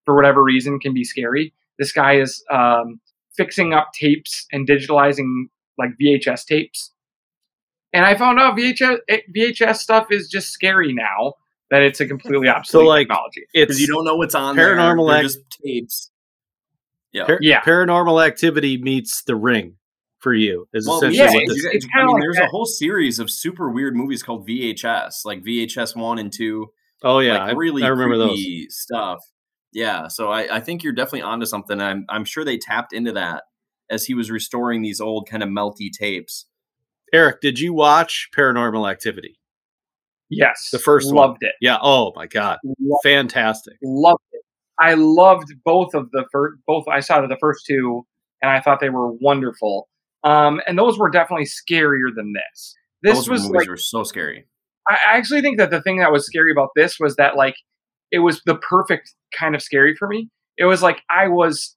for whatever reason can be scary this guy is um, fixing up tapes and digitalizing like vhs tapes and i found out vhs eh, vhs stuff is just scary now that it's a completely obsolete like, technology It's Because you don't know what's on Paranormal there. They're Act- just tapes. Yeah. par- Yeah. paranormal activity meets the ring for you is Well, essentially yeah, what this guys- it's I mean, like there's that. a whole series of super weird movies called VHS, like VHS one and two. Oh yeah, like I, really I remember those. creepy stuff. Yeah, so I, I think you're definitely onto something. I'm I'm sure they tapped into that as he was restoring these old kind of melty tapes. Eric, did you watch Paranormal Activity? yes The first one. loved it Yeah. Oh my god, Lo- fantastic. loved it i loved both of the first both i saw the first two and i thought they were wonderful um, and those were definitely scarier than this this Those was movies like were so scary. I I actually think that the thing that was scary about this was that like it was the perfect kind of scary for me. It was like I was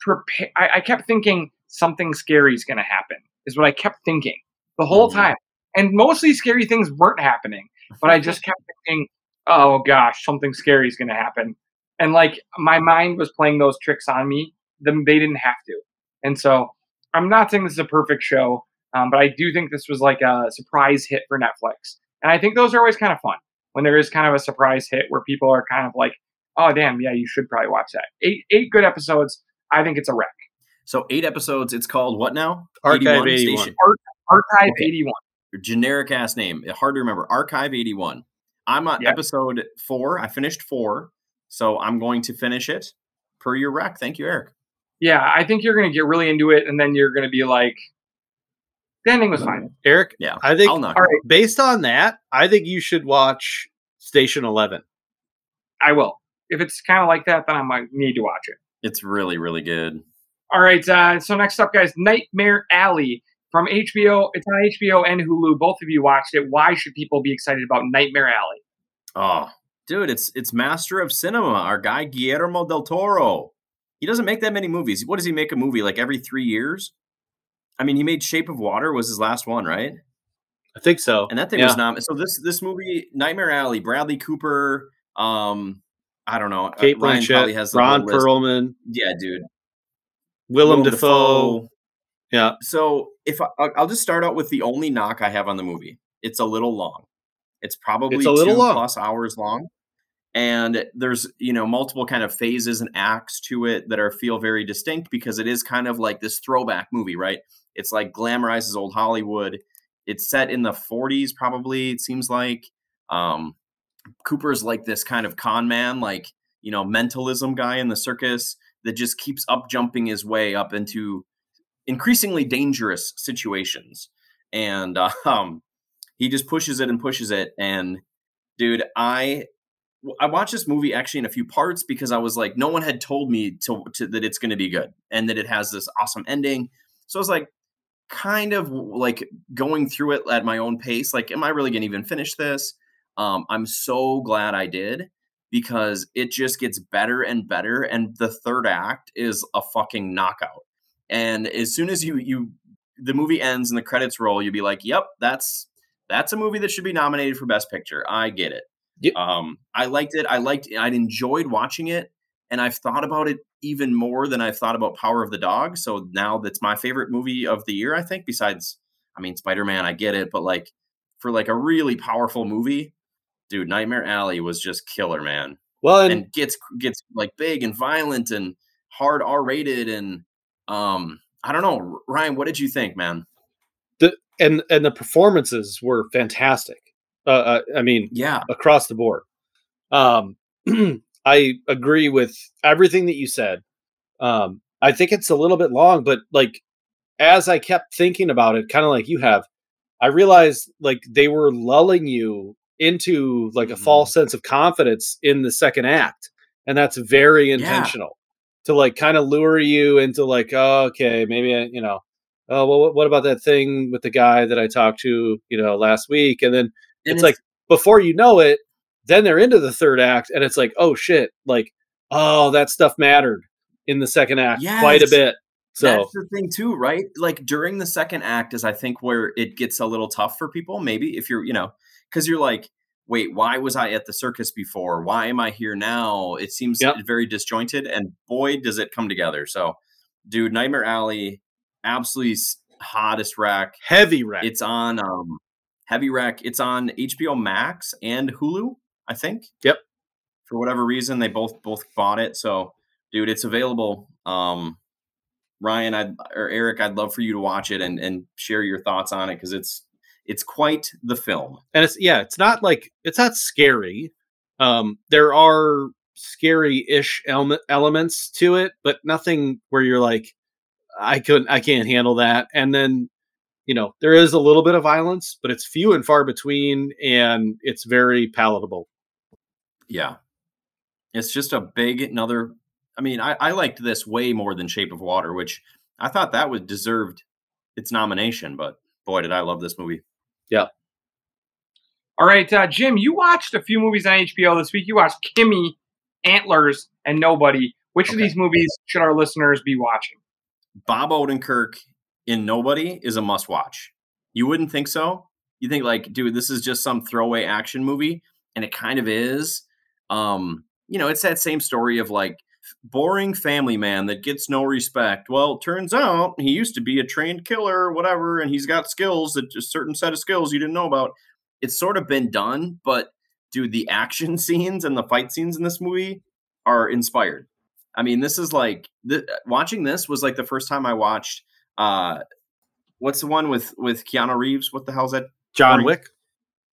prepared. I, I kept thinking something scary is going to happen. Is what I kept thinking the whole Mhm. time. And mostly scary things weren't happening, but I just kept thinking, "Oh gosh, something scary is going to happen." And like my mind was playing those tricks on me. Them they didn't have to. And so I'm not saying this is a perfect show, um, but I do think this was like a surprise hit for Netflix, and I think those are always kind of fun when there is kind of a surprise hit where people are kind of like, "Oh, damn, yeah, you should probably watch that." Eight eight good episodes. I think it's a rec. So eight episodes. It's called what now? Archive 81. Station. Archive Okay. 81. Generic ass name. Hard to remember. Archive 81. I'm on Yeah. episode four. I finished four. So I'm going to finish it per your rec. Thank you, Eric. Yeah, I think you're going to get really into it, and then you're going to be like, the ending was fine. Eric, Yeah. I think I'll knock All it. right, based on that, I think you should watch Station Eleven. I will. If it's kind of like that, then I might need to watch it. It's really, really good. All right, uh, so next up, guys, Nightmare Alley from HBO. It's on HBO and Hulu. Both of you watched it. Why should people be excited about Nightmare Alley? Oh, dude, it's it's master of cinema. Our guy Guillermo del Toro. He doesn't make that many movies. What does he make a movie like every three years? I mean, he made Shape of Water was his last one, right? I think so. And that thing Yeah. was not. So this this movie, Nightmare Alley, Bradley Cooper. Um, I don't know. uh, Kate Ryan probably has the Ron. Perlman, Yeah, dude. Willem, Willem Dafoe. Yeah, So if I, I'll just start out with the only knock I have on the movie, it's a little long. It's probably It's a little two long. plus hours long, and there's you know multiple kind of phases and acts to it that are feel very distinct because it is kind of like this throwback movie, right? It's like glamorizes old Hollywood. It's set in the 40s, probably. It seems like um, Cooper's like this kind of con man, like you know mentalism guy in the circus that just keeps up jumping his way up into increasingly dangerous situations. And um he just pushes it and pushes it. And dude i i watched this movie actually in a few parts because i was like no one had told me to, to that it's going to be good and that it has this awesome ending. So i was like kind of like going through it at my own pace like am i really going to even finish this? Um i'm so glad i did because it just gets better and better. And the third act is a fucking knockout and as soon as you you the movie ends and the credits roll you'll be like yep that's that's a movie that should be nominated for best picture. I get it. Yep. um i liked it. I liked I'd enjoyed watching it and i've thought about it even more than i've thought about power of the dog so now that's my favorite movie of the year i think besides i mean spider-man i get it but like for like a really powerful movie dude nightmare alley was just killer man. Well, and, and gets gets like big and violent and hard R rated and um I don't know Ryan what did you think man the and and the performances were fantastic. Uh, uh, I mean, yeah across the board. Um, I agree with everything that you said. Um, I think it's a little bit long, but like as I kept thinking about it, kind of like you have, I realized like they were lulling you into like a Mhm. false sense of confidence in the second act, and that's very intentional to like kind of lure you into like, oh, okay, maybe I, you know, oh, well, what- about that thing with the guy that I talked to, you know, last week, and then And it's like before you know it, then they're into the third act, and it's like, oh shit, like, oh, that stuff mattered in the second act quite a bit. So that's the thing too right like during the second act is I think where it gets a little tough for people maybe if you're you know because you're like wait why was I at the circus before why am I here now it seems Yep. very disjointed and boy does it come together so dude Nightmare Alley absolutely hottest rack heavy rack. It's on um, Heavy rack. It's on HBO Max and Hulu, I think. Yep. For whatever reason, they both both bought it. So, dude, it's available. Um, Ryan, I or Eric, I'd love for you to watch it and and share your thoughts on it because it's it's quite the film. and it's yeah, it's not like it's not scary. Um, there are scary-ish element, elements to it, but nothing where you're like, I couldn't, I can't handle that. And then, you know, there is a little bit of violence, but it's few and far between, and it's very palatable. Yeah, it's just a big another. I mean, I, I liked this way more than Shape of Water, which I thought that was deserved its nomination. But boy, did I love this movie. All right, uh, Jim, you watched a few movies on HBO this week. You watched Kimi, Antlers, and Nobody. Which of these movies should our listeners be watching? Bob Odenkirk in Nobody is a must watch. You wouldn't think so. You think like, dude, this is just some throwaway action movie, and it kind of is. Um, you know, it's that same story of like boring family man that gets no respect. Well, turns out he used to be a trained killer or whatever, and he's got skills that a certain set of skills you didn't know about. It's sort of been done, but dude, the action scenes and the fight scenes in this movie are inspired. I mean, this is like th- watching this was like the first time I watched. uh What's the one with with Keanu Reeves? What the hell's that? John Wick.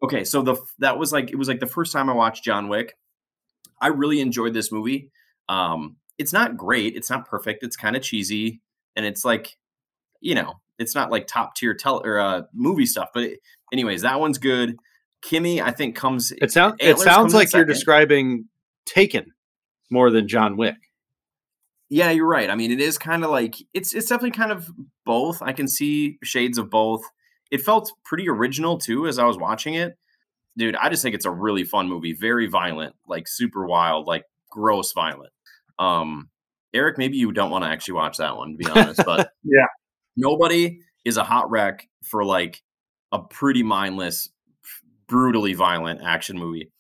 Okay, so the that was like it was like the first time I watched John Wick. I really enjoyed this movie. Um, it's not great. It's not perfect. It's kind of cheesy, and it's like, you know, it's not like top tier tel- or uh, movie stuff. But it, anyways, that one's good. Kimi, I think comes. It sounds. It sounds like you're describing Taken more than John Wick. Yeah, you're right. I mean, it is kind of like it's it's definitely kind of both. I can see shades of both. It felt pretty original too as I was watching it. Dude, I just think it's a really fun movie. Very violent, like super wild, like gross violent. Um Eric, maybe you don't want to actually watch that one, to be honest, but Yeah. Nobody is a hot rec for like a pretty mindless, brutally violent action movie.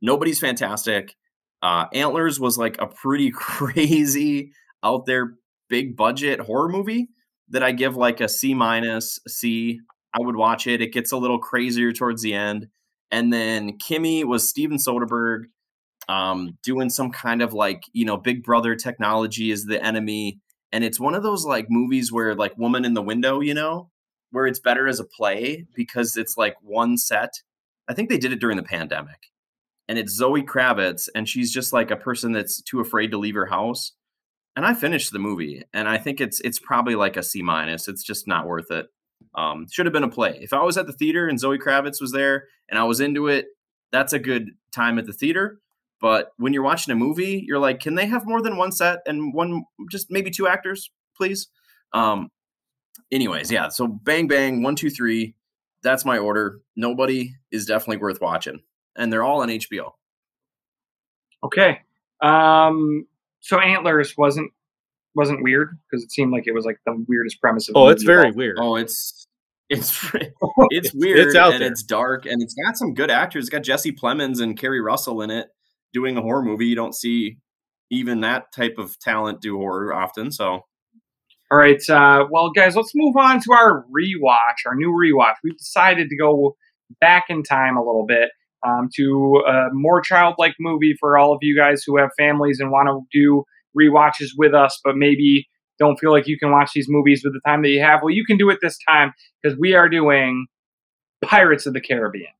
Nobody's fantastic. Uh, Antlers was like a pretty crazy out there big budget horror movie that I give like a C minus C. I would watch it. It gets a little crazier towards the end. And then Kimi was Steven Soderbergh um, doing some kind of like, you know, Big Brother technology is the enemy. And it's one of those like movies where like Woman in the Window, you know, where it's better as a play because it's like one set. I think they did it during the pandemic and it's Zoe Kravitz, and she's just like a person that's too afraid to leave her house. And I finished the movie, and I think it's it's probably like a C minus. It's just not worth it. Um, should have been a play. If I was at the theater and Zoe Kravitz was there and I was into it, that's a good time at the theater. But when you're watching a movie, you're like, can they have more than one set and one, just maybe two actors, please? Um, anyways, yeah. So bang bang, one two three. That's my order. Nobody is definitely worth watching and they're all on HBO. Okay. Um, so Antlers wasn't wasn't weird because it seemed like it was like the weirdest premise of. the Oh, it's very all. weird. Oh, it's it's it's It's- weird it's out and there. it's dark and it's got some good actors. It's got Jesse Plemons and Keri Russell in it doing a horror movie. You don't see even that type of talent do horror often. So All right. Uh, well, guys, let's move on to our rewatch, our new rewatch. We've decided to go back in time a little bit um, to a more childlike movie for all of you guys who have families and want to do rewatches with us, but maybe don't feel like you can watch these movies with the time that you have. Well, you can do it this time because we are doing Pirates of the Caribbean.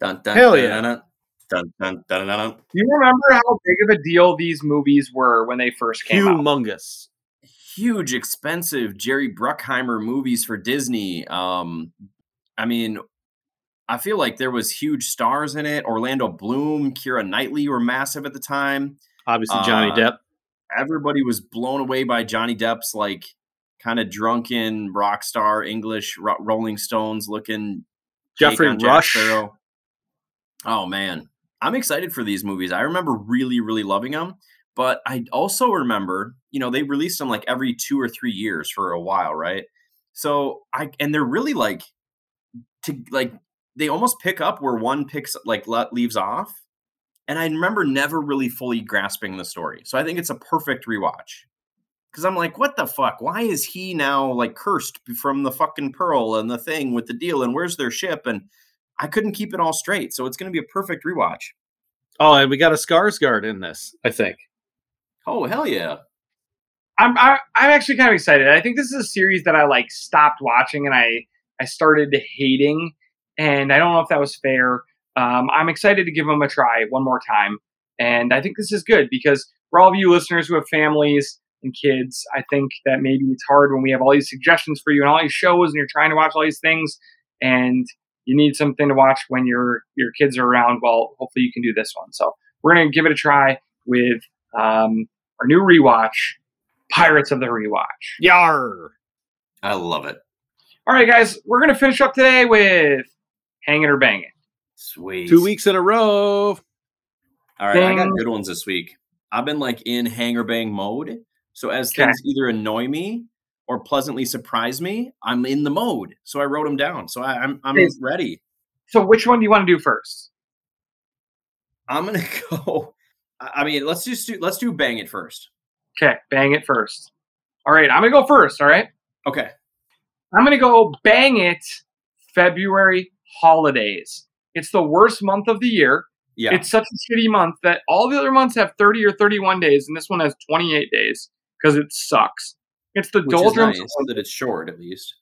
dun, dun, Hell dun, yeah. dun, dun, dun, dun, dun, dun. Do you remember how big of a deal these movies were when they first came out? Humongous. huge, expensive Jerry Bruckheimer movies for Disney. Um, I mean, I feel like there was huge stars in it. Orlando Bloom, Keira Knightley were massive at the time. Obviously, Johnny Uh, Depp. Everybody was blown away by Johnny Depp's like kind of drunken rock star English ro- Rolling Stones looking take Geoffrey on Jack Rush. Sparrow. Oh man, I'm excited for these movies. I remember really, really loving them, but I also remember, you know, they released them like every two or three years for a while, right? So I and they're really like to like they almost pick up where one picks like le- leaves off, and I remember never really fully grasping the story. So I think it's a perfect rewatch because I'm like, what the fuck? Why is he now like cursed from the fucking pearl and the thing with the deal? And where's their ship? And I couldn't keep it all straight. So it's going to be a perfect rewatch. Oh, and we got a Skarsgård in this. I think. Oh hell yeah! I'm I, I'm actually kind of excited. I think this is a series that I like stopped watching and I I started hating, and I don't know if that was fair. Um, I'm excited to give them a try one more time, and I think this is good because for all of you listeners who have families and kids, I think that maybe it's hard when we have all these suggestions for you and all these shows, and you're trying to watch all these things, and you need something to watch when your your kids are around. Well, hopefully you can do this one. So we're gonna give it a try with um, our new rewatch. Pirates of the Rewatch. Yar. I love it. All right, guys, we're going to finish up today with Hang It or Bang It. Sweet. Two weeks in a row. All right, I got good ones this week. I've been like in hanger bang mode. So as Okay. things either annoy me or pleasantly surprise me, I'm in the mode. So I wrote them down. So I, I'm I'm Is- ready. So, which one do you want to do first? I'm gonna go. I I mean, let's just do let's do bang it first. Okay, bang it first. All right, I'm gonna go first. All right, Okay. I'm gonna go bang it. February holidays. It's the worst month of the year. Yeah. It's such a shitty month that all the other months have 30 or 31 days, and this one has 28 days because it sucks. It's the Which doldrums, nice that it's short at least.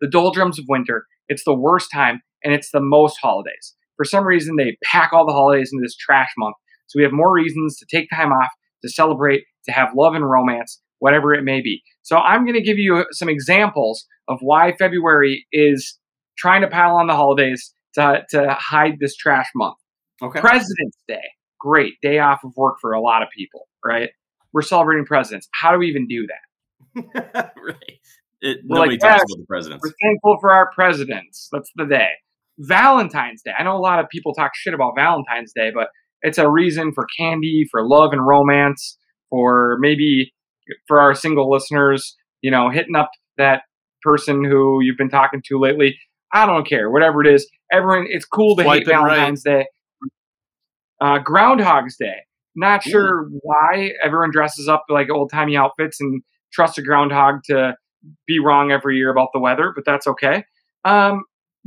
the doldrums of winter. It's the worst time, and it's the most holidays. For some reason, they pack all the holidays into this trash month, so we have more reasons to take time off, to celebrate, to have love and romance, whatever it may be. So I'm going to give you some examples of why February is trying to pile on the holidays to, to hide this trash month. Okay. President's Day, great day off of work for a lot of people, right? We're celebrating presidents. How do we even do that? right. It, We're nobody like, talks yes, about the presidents. We're thankful for our presidents. That's the day. Valentine's Day. I know a lot of people talk shit about Valentine's Day, but it's a reason for candy, for love and romance, for maybe for our single listeners, you know, hitting up that person who you've been talking to lately. I don't care, whatever it is. Everyone, it's cool to hate Swiping right. Valentine's Day. Uh, Groundhog's Day. Not sure why everyone dresses up like old timey outfits and trusts a groundhog to be wrong every year about the weather, but that's okay. Um,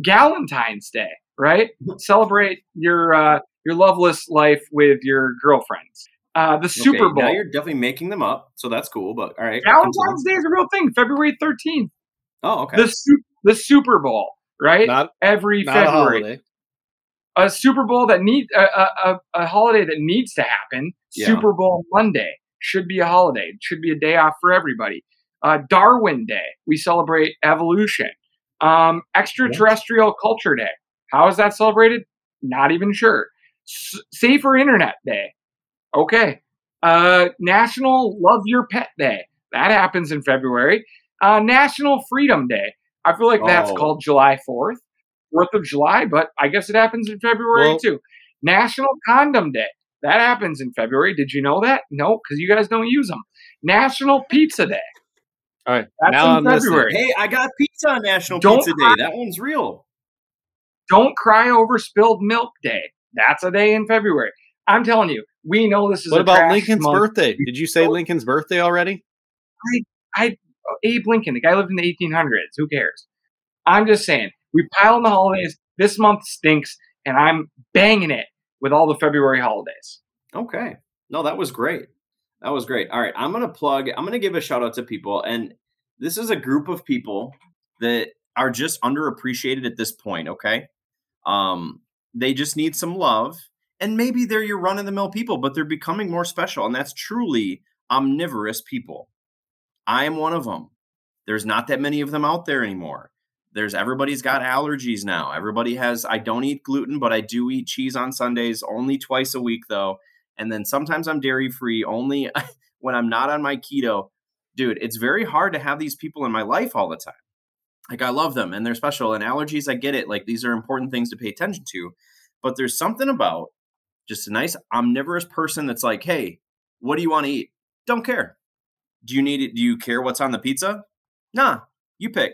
Galentine's Day, right? Celebrate your uh, your loveless life with your girlfriends. Uh, the Super Bowl. Now you're definitely making them up, so that's cool. But all right. Valentine's Day is a real thing. February thirteenth. Oh, okay. The Su- the Super Bowl, right? Not Every not February. holiday. a Super Bowl that need a, a, a- a holiday that needs to happen. Yeah. Super Bowl Monday should be a holiday. It should be a day off for everybody. Uh, Darwin Day, we celebrate evolution. Um, extraterrestrial Culture Day, how is that celebrated? Not even sure. S- Safer Internet Day, okay. Uh, National Love Your Pet Day, that happens in February. Uh, National Freedom Day, I feel like that's Oh. called July 4th. Fourth of July, but I guess it happens in February Well- too. National Condom Day. That happens in February. Did you know that? No, because you guys don't use them. National Pizza Day. All right. That's now in I'm listening. February. hey, I got pizza on National Don't Pizza cry- Day. That one's real. Don't Cry Over Spilled Milk Day. That's a day in February. I'm telling you, we know this is What a about trash Lincoln's month. birthday? Did you say. Lincoln's birthday already? I Abe Lincoln, the guy lived in the 1800s. Who cares? I'm just saying, we pile on the holidays. This month stinks, and I'm banging it with all the February holidays. Okay. No, that was great. That was great. All right. I'm going to plug, I'm going to give a shout out to people. And this is a group of people that are just underappreciated at this point. Okay. Um, they just need some love. And maybe they're your run of the mill people, but they're becoming more special. And that's truly omnivorous people. I am one of them. There's not that many of them out there anymore. There's everybody's got allergies now. Everybody has, I don't eat gluten, but I do eat cheese on Sundays, only twice a week though and then sometimes I'm dairy free only when I'm not on my keto. Dude, it's very hard to have these people in my life all the time. Like I love them and they're special and allergies I get it. Like these are important things to pay attention to. But there's something about just a nice omnivorous person that's like, "Hey, what do you want to eat?" Don't care. Do you need it? Do you care what's on the pizza? Nah, you pick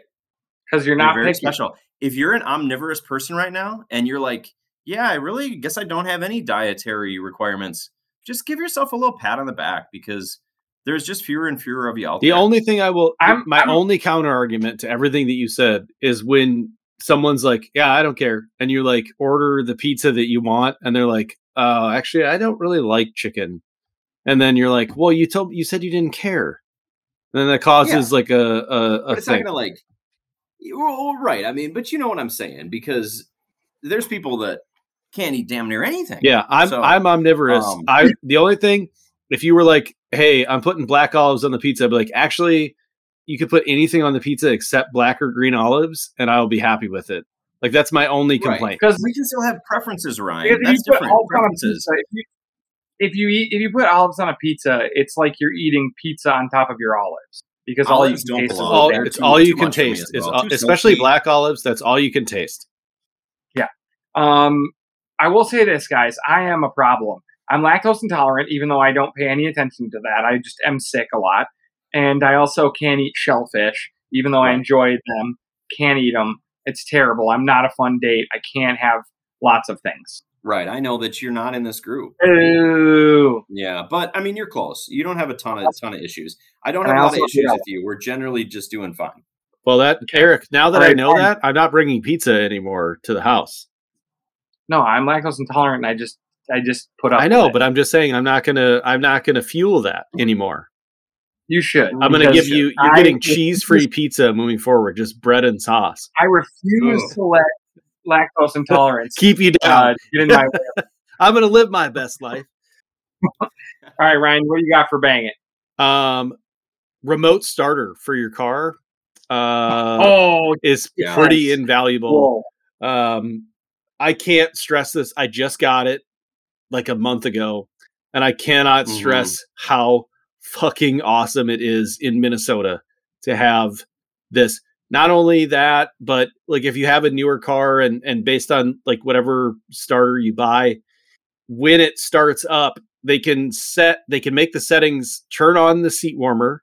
Because you're you're not very picky. special. If you're an omnivorous person right now and you're like, yeah, I really guess I don't have any dietary requirements, just give yourself a little pat on the back because there's just fewer and fewer of you out The there. only thing I will, I'm- my I'm- only counter argument to everything that you said is when someone's like, "Yeah, I don't care," and you like order the pizza that you want, and they're like, "Oh, actually, I don't really like chicken," and then you're like, "Well, you told you said you didn't care," and then that causes like a a, a but it's not thing. gonna like, well, right? I mean, but you know what I'm saying because there's people that can't eat damn near anything. Yeah, I'm So, I'm omnivorous. um, I the only thing, if you were like, "Hey, I'm putting black olives on the pizza," I'd be like, "Actually, you could put anything on the pizza except black or green olives, and I'll be happy with it." Like that's my only complaint. Because we can still have preferences, Ryan. If That's you different. olives on a Preferences. pizza, if you, if you eat if you put olives on a pizza, it's like you're eating pizza on top of your olives because all you can don't taste is all, it's all you can much for me taste. as It's well. all- especially black olives. That's all you can taste. Yeah. Um, I will say this, guys. I am a problem. I'm lactose intolerant, even though I don't pay any attention to that. I just am sick a lot, and I also can't eat shellfish, even though I Right. enjoy them. Can't eat them. It's terrible. I'm not a fun date. I can't have lots of things. Right. I know that you're not in this group. Ooh. Yeah, but I mean, you're close. You don't have a ton of ton of issues. I don't And have I a lot of issues with you. We're generally just doing fine. Well, that Eric. Now that All I right, know fine. that, I'm not bringing pizza anymore to the house. No, I'm lactose intolerant. And I just I just put up. I know, but I'm just saying I'm not gonna I'm not gonna fuel that mm-hmm. anymore. you should. I'm gonna give you you're I getting cheese free pizza moving forward, just bread and sauce. I refuse Ugh. to let lactose intolerance Keep you down. uh, get in my way. I'm gonna live my best life. All right, Ryan, what do you got for bang it? Um, remote starter for your car uh, oh, is Yeah. pretty invaluable. cool. Um, I can't stress this. I just got it like a month ago, and I cannot Mhm. stress how fucking awesome it is in Minnesota to have this. Not only that, but like if you have a newer car and and based on like whatever starter you buy, when it starts up, they can set they can make the settings turn on the seat warmer,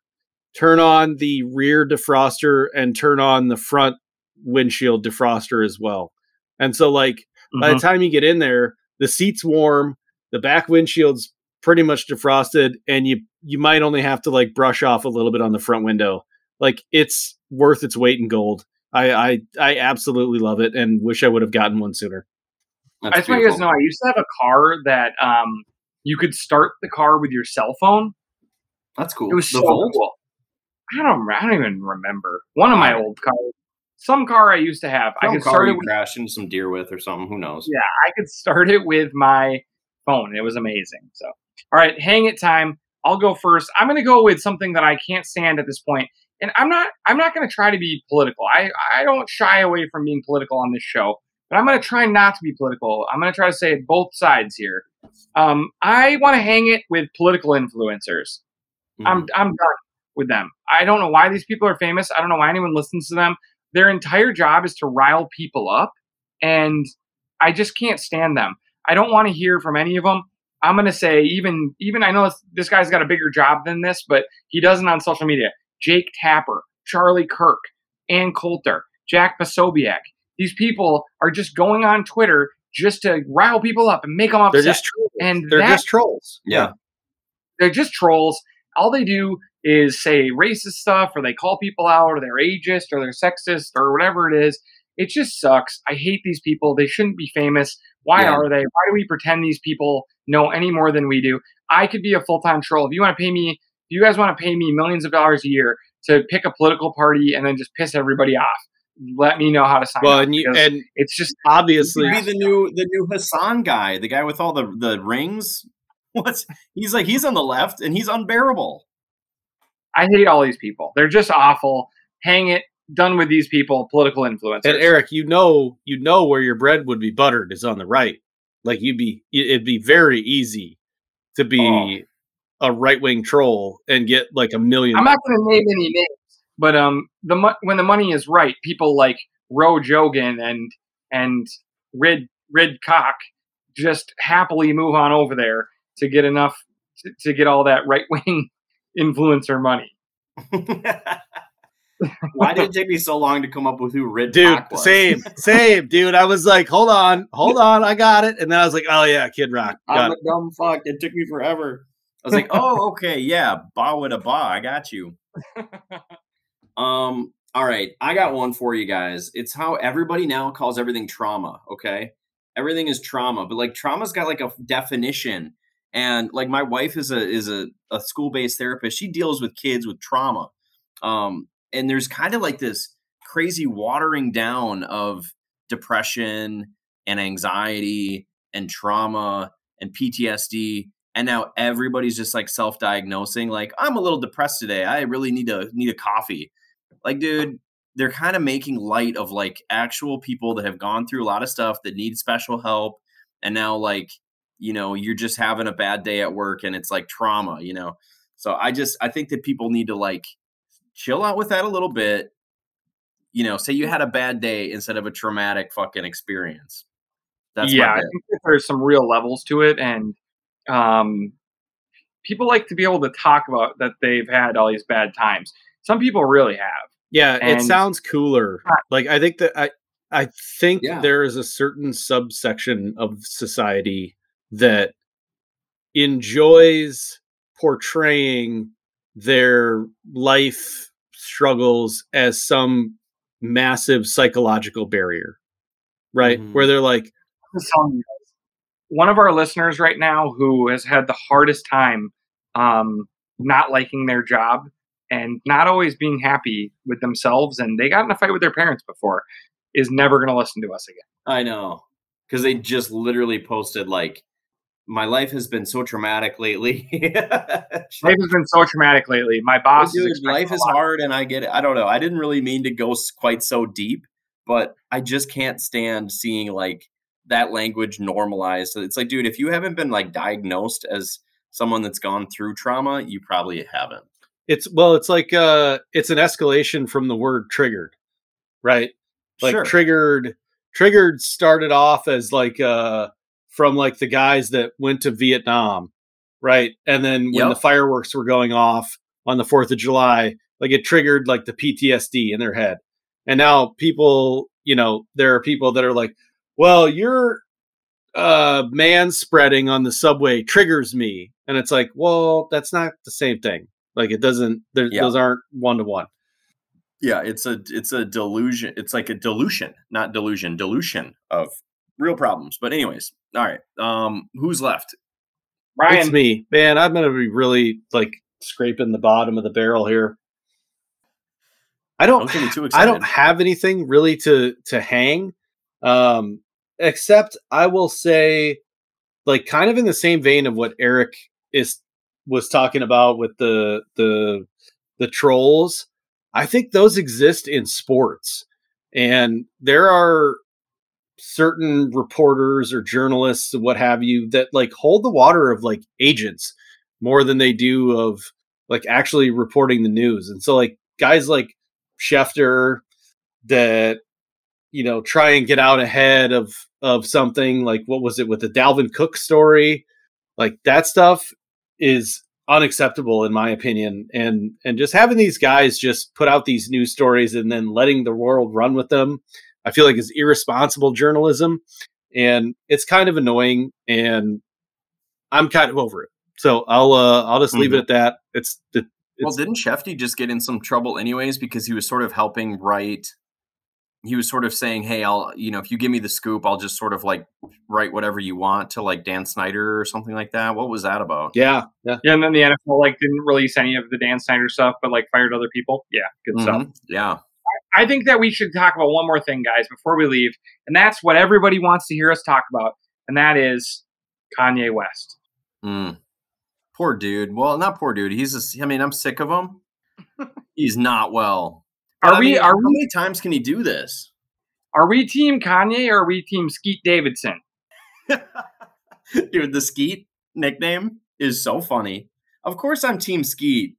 turn on the rear defroster, and turn on the front windshield defroster as well. And so like by the Mhm. time you get in there, the seat's warm, the back windshield's pretty much defrosted, and you you might only have to like brush off a little bit on the front window. Like it's worth its weight in gold. I I, I absolutely love it and wish I would have gotten one sooner. That's I just want you guys to know I used to have a car that um you could start the car with your cell phone. That's cool. It was The so Volt? cool. I don't. I don't even remember one of my old cars. Some car I used to have. I could car start it. you With, crash into some deer with or something. Who knows? Yeah. I could start it with my phone. It was amazing. So, all right, hang it time. I'll go first. I'm going to go with something that I can't stand at this point, and I'm not. I'm not going to try to be political. I I don't shy away from being political on this show, but I'm going to try not to be political. I'm going to try to say both sides here. Um, I want to hang it with political influencers. I'm Mhm. I'm done with them. I don't know why these people are famous. I don't know why anyone listens to them. Their entire job is to rile people up, and I just can't stand them. I don't want to hear from any of them. I'm gonna say even even I know this, this guy's got a bigger job than this, but he doesn't on social media. Jake Tapper, Charlie Kirk, Ann Coulter, Jack Posobiec. These people are just going on Twitter just to rile people up and make them upset. They're just trolls. and they're that just trolls. yeah. they're just trolls. All they do is say racist stuff, or they call people out, or they're ageist, or they're sexist, or whatever it is. It just sucks. I hate these people. They shouldn't be famous. Why Yeah. are they? Why do we pretend these people know any more than we do? I could be a full time troll. If you want to pay me, if you guys want to pay me millions of dollars a year to pick a political party and then just piss everybody off, let me know how to sign Well, up. and you and it's just obviously Be the new the new Hasan guy, the guy with all the the rings. What's he's like? He's on the left and he's unbearable. I hate all these people. They're just awful. Hang it. Done with these people. Political influencers. and Eric, you know, you know where your bread would be buttered is on the right. Like you'd be, it'd be very easy to be oh. A right wing troll and get like a million. I'm not going to name any names, but um, the mo- when the money is right, people like Ro Jogan and and Rid Rid Cock just happily move on over there to get enough to, to get all that right wing influencer money. Why did it take me so long to come up with who Rid dude, Pac was? same, same, dude. I was like, hold on, hold on, I got it, and then I was like, oh yeah, Kid Rock, got I'm it. a dumb fuck. It took me forever. I was like, oh, okay, yeah, ba with a ba. I got you. Um, all right, I got one for you guys. It's how everybody now calls everything trauma. Okay, everything is trauma, but like trauma's got like a definition. And like my wife is a is a, a school based therapist. She deals with kids with trauma. Um, and there's kind of like this crazy watering down of depression and anxiety and trauma and PTSD and now everybody's just like self-diagnosing like I'm a little depressed today. I really need to need a coffee. Like dude, they're kind of making light of like actual people that have gone through a lot of stuff that need special help and now like you know you're just having a bad day at work and it's like trauma, you know. So I just I think that people need to like chill out with that a little bit. You know, say you had a bad day instead of a traumatic fucking experience. That's yeah, I think that there's some real levels to it, and um, people like to be able to talk about that they've had all these bad times. Some people really have. Yeah, it sounds cooler. Like I think that I I think Yeah. there is a certain subsection of society that enjoys portraying their life struggles as some massive psychological barrier, right? Mhm. Where they're like, One of our listeners right now who has had the hardest time um, not liking their job and not always being happy with themselves, and they got in a fight with their parents before, is never going to listen to us again. I know. Because they just literally posted, like, my life has been so traumatic lately. Life has been so traumatic lately. My boss is Dude, expecting life is hard and I get it. I don't know. I didn't really mean to go quite so deep, but I just can't stand seeing like that language normalized. It's like, dude, if you haven't been like diagnosed as someone that's gone through trauma, you probably haven't. it's well, it's like uh it's an escalation from the word triggered, right? Like sure. triggered triggered started off as like uh from like the guys that went to Vietnam, right? And then when the fireworks were going off on the 4th of July, like it triggered like the PTSD in their head. And now people, you know, there are people that are like, "Well, you're uh man spreading on the subway triggers me." And it's like, "Well, that's not the same thing." Like it doesn't there, Yeah. those aren't one to one. yeah, it's a it's a delusion. It's like a dilution, not delusion, dilution of real problems. But anyways, all right. Um, who's left? It's Ryan, me. Man, I'm gonna be really like scraping the bottom of the barrel here. I don't Don't get me too I don't have anything really to to hang. Um except I will say like kind of in the same vein of what Eric is was talking about with the the the trolls. I think those exist in sports. And there are certain reporters or journalists what have you that like hold the water of like agents more than they do of like actually reporting the news. And so like guys like Schefter that you know try and get out ahead of of something like what was it with the Dalvin Cook story? Like that stuff is unacceptable in my opinion and and just having these guys just put out these news stories and then letting the world run with them I feel like is irresponsible journalism and it's kind of annoying and I'm kind of over it. So I'll uh I'll just leave it at that. It's the Well, didn't Shefty just get in some trouble anyways because he was sort of helping write? He was sort of saying, "Hey, I'll you know if you give me the scoop, I'll just sort of like write whatever you want to like Dan Snyder or something like that." What was that about? yeah yeah yeah, and then the NFL like didn't release any of the Dan Snyder stuff, but like fired other people. Yeah, good stuff. Mhm. Yeah, I think that we should talk about one more thing, guys, before we leave, and that's what everybody wants to hear us talk about, and that is Kanye West. Mm. poor dude. Well, not poor dude. He's. Just, I mean, I'm sick of him. He's not well. Are I we mean, are how we many times can he do this? are we team Kanye or are we team Skeet Davidson? Dude, the Skeet nickname is so funny. Of course, I'm Team Skeet.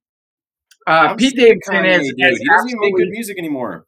Uh, Pete Davidson Kanye, has, dude. He doesn't even make good music anymore.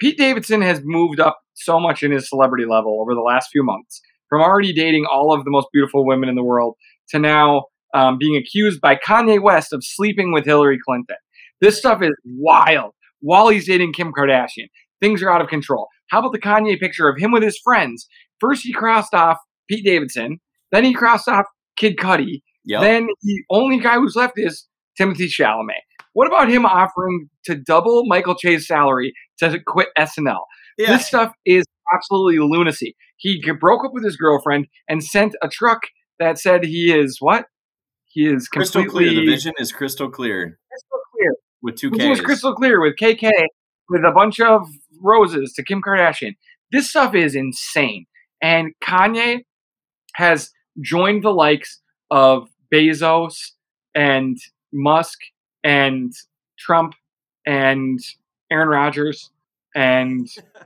Pete Davidson has moved up so much in his celebrity level over the last few months, from already dating all of the most beautiful women in the world to now um, being accused by Kanye West of sleeping with Hillary Clinton. This stuff is wild. While he's dating Kim Kardashian, things are out of control. How about the Kanye picture of him with his friends? First, he crossed off Pete Davidson, then he crossed off Kid Cudi, Yep. then the only guy who's left is Timothée Chalamet. What about him offering to double Michael Che's salary to quit SNL? yeah. This stuff is absolutely lunacy. He broke up with his girlfriend and sent a truck that said he is what? He is crystal clear. The vision is crystal clear crystal clear. With two Ks. It was crystal clear with KK with a bunch of roses to Kim Kardashian. This stuff is insane. And Kanye has joined the likes of Bezos and Musk and Trump and Aaron Rodgers and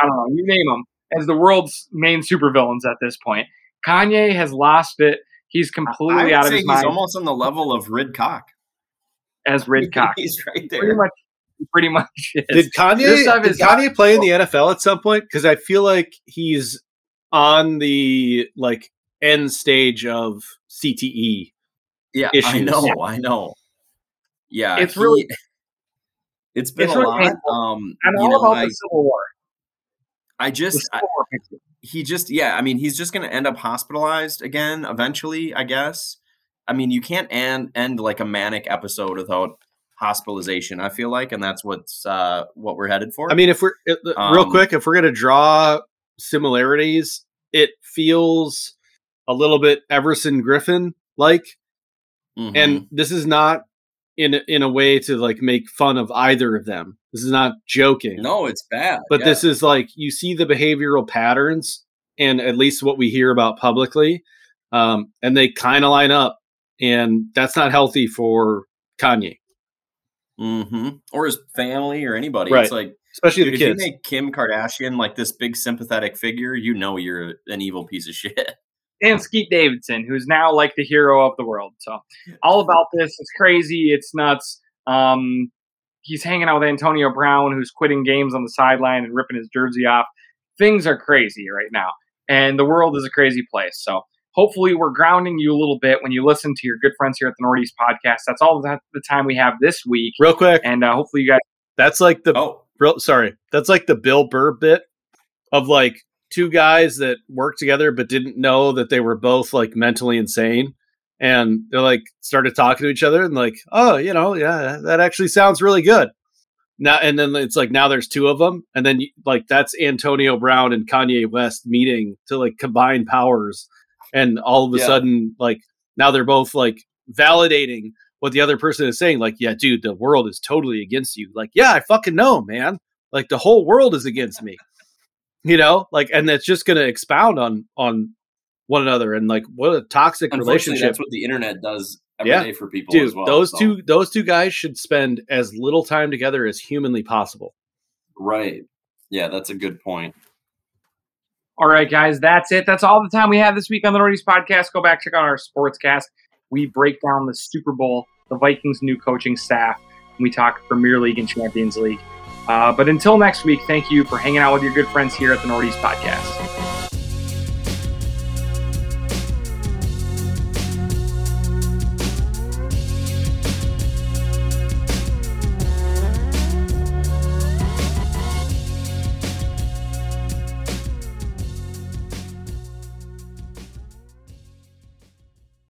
I don't know, you name them as the world's main supervillains at this point. Kanye has lost it. He's I completely would out of say his he's mind almost on the level of Rid Cock. As Rid Cock. he's right there. Pretty much, pretty much is. Did Kanye did Kanye play in the NFL at some point? Because I feel like he's on the like end stage of. CTE. Yeah, I issues. know, I know. Yeah, It's really- It's been it's a really lot. painful. Um, I'm you all know, about I, the Civil War. I just I, he just yeah, I mean he's just going to end up hospitalized again eventually, I guess. I mean, you can't end end like a manic episode without hospitalization. I feel like, and that's what's uh, what we're headed for. I mean, if we're um, real quick, if we're going to draw similarities, it feels a little bit Everson Griffen like, mm-hmm. and this is not in in a way to like make fun of either of them. This is not joking. No, it's bad. But yeah. this is like you see the behavioral patterns, and at least what we hear about publicly, um, and they kind of line up, and that's not healthy for Kanye. Mm-hmm. Or his family or anybody. Right. It's like especially dude, the kids. If you make Kim Kardashian like this big sympathetic figure, you know you're an evil piece of shit. And Pete Davidson, who's now like the hero of the world. So all about this. It's crazy. It's nuts. Um, he's hanging out with Antonio Brown, who's quitting games on the sideline and ripping his jersey off. Things are crazy right now, and the world is a crazy place. So hopefully, we're grounding you a little bit when you listen to your good friends here at the Northeast Podcast. That's all the time we have this week. Real quick, and uh, hopefully, you guys. That's like the oh, real, sorry. That's like the Bill Burr bit of like two guys that worked together but didn't know that they were both like mentally insane and they're like started talking to each other and like oh you know yeah that actually sounds really good now and then it's like now there's two of them and then like that's antonio brown and kanye west meeting to like combine powers and all of a yeah. sudden like now they're both like validating what the other person is saying like yeah dude the world is totally against you like yeah i fucking know man like the whole world is against me you know like and it's just going to expound on on one another and like what a toxic relationship. That's what the internet does every yeah. day for people Dude, well, Those so. two those two guys should spend as little time together as humanly possible. Right. Yeah, that's a good point. All right, guys, that's it. That's all the time we have this week on the Northeast Podcast. Go back, check out our sportscast. We break down the Super Bowl, the Vikings' new coaching staff, and we talk Premier League and Champions League. Uh, but until next week, thank you for hanging out with your good friends here at the Northeast Podcast.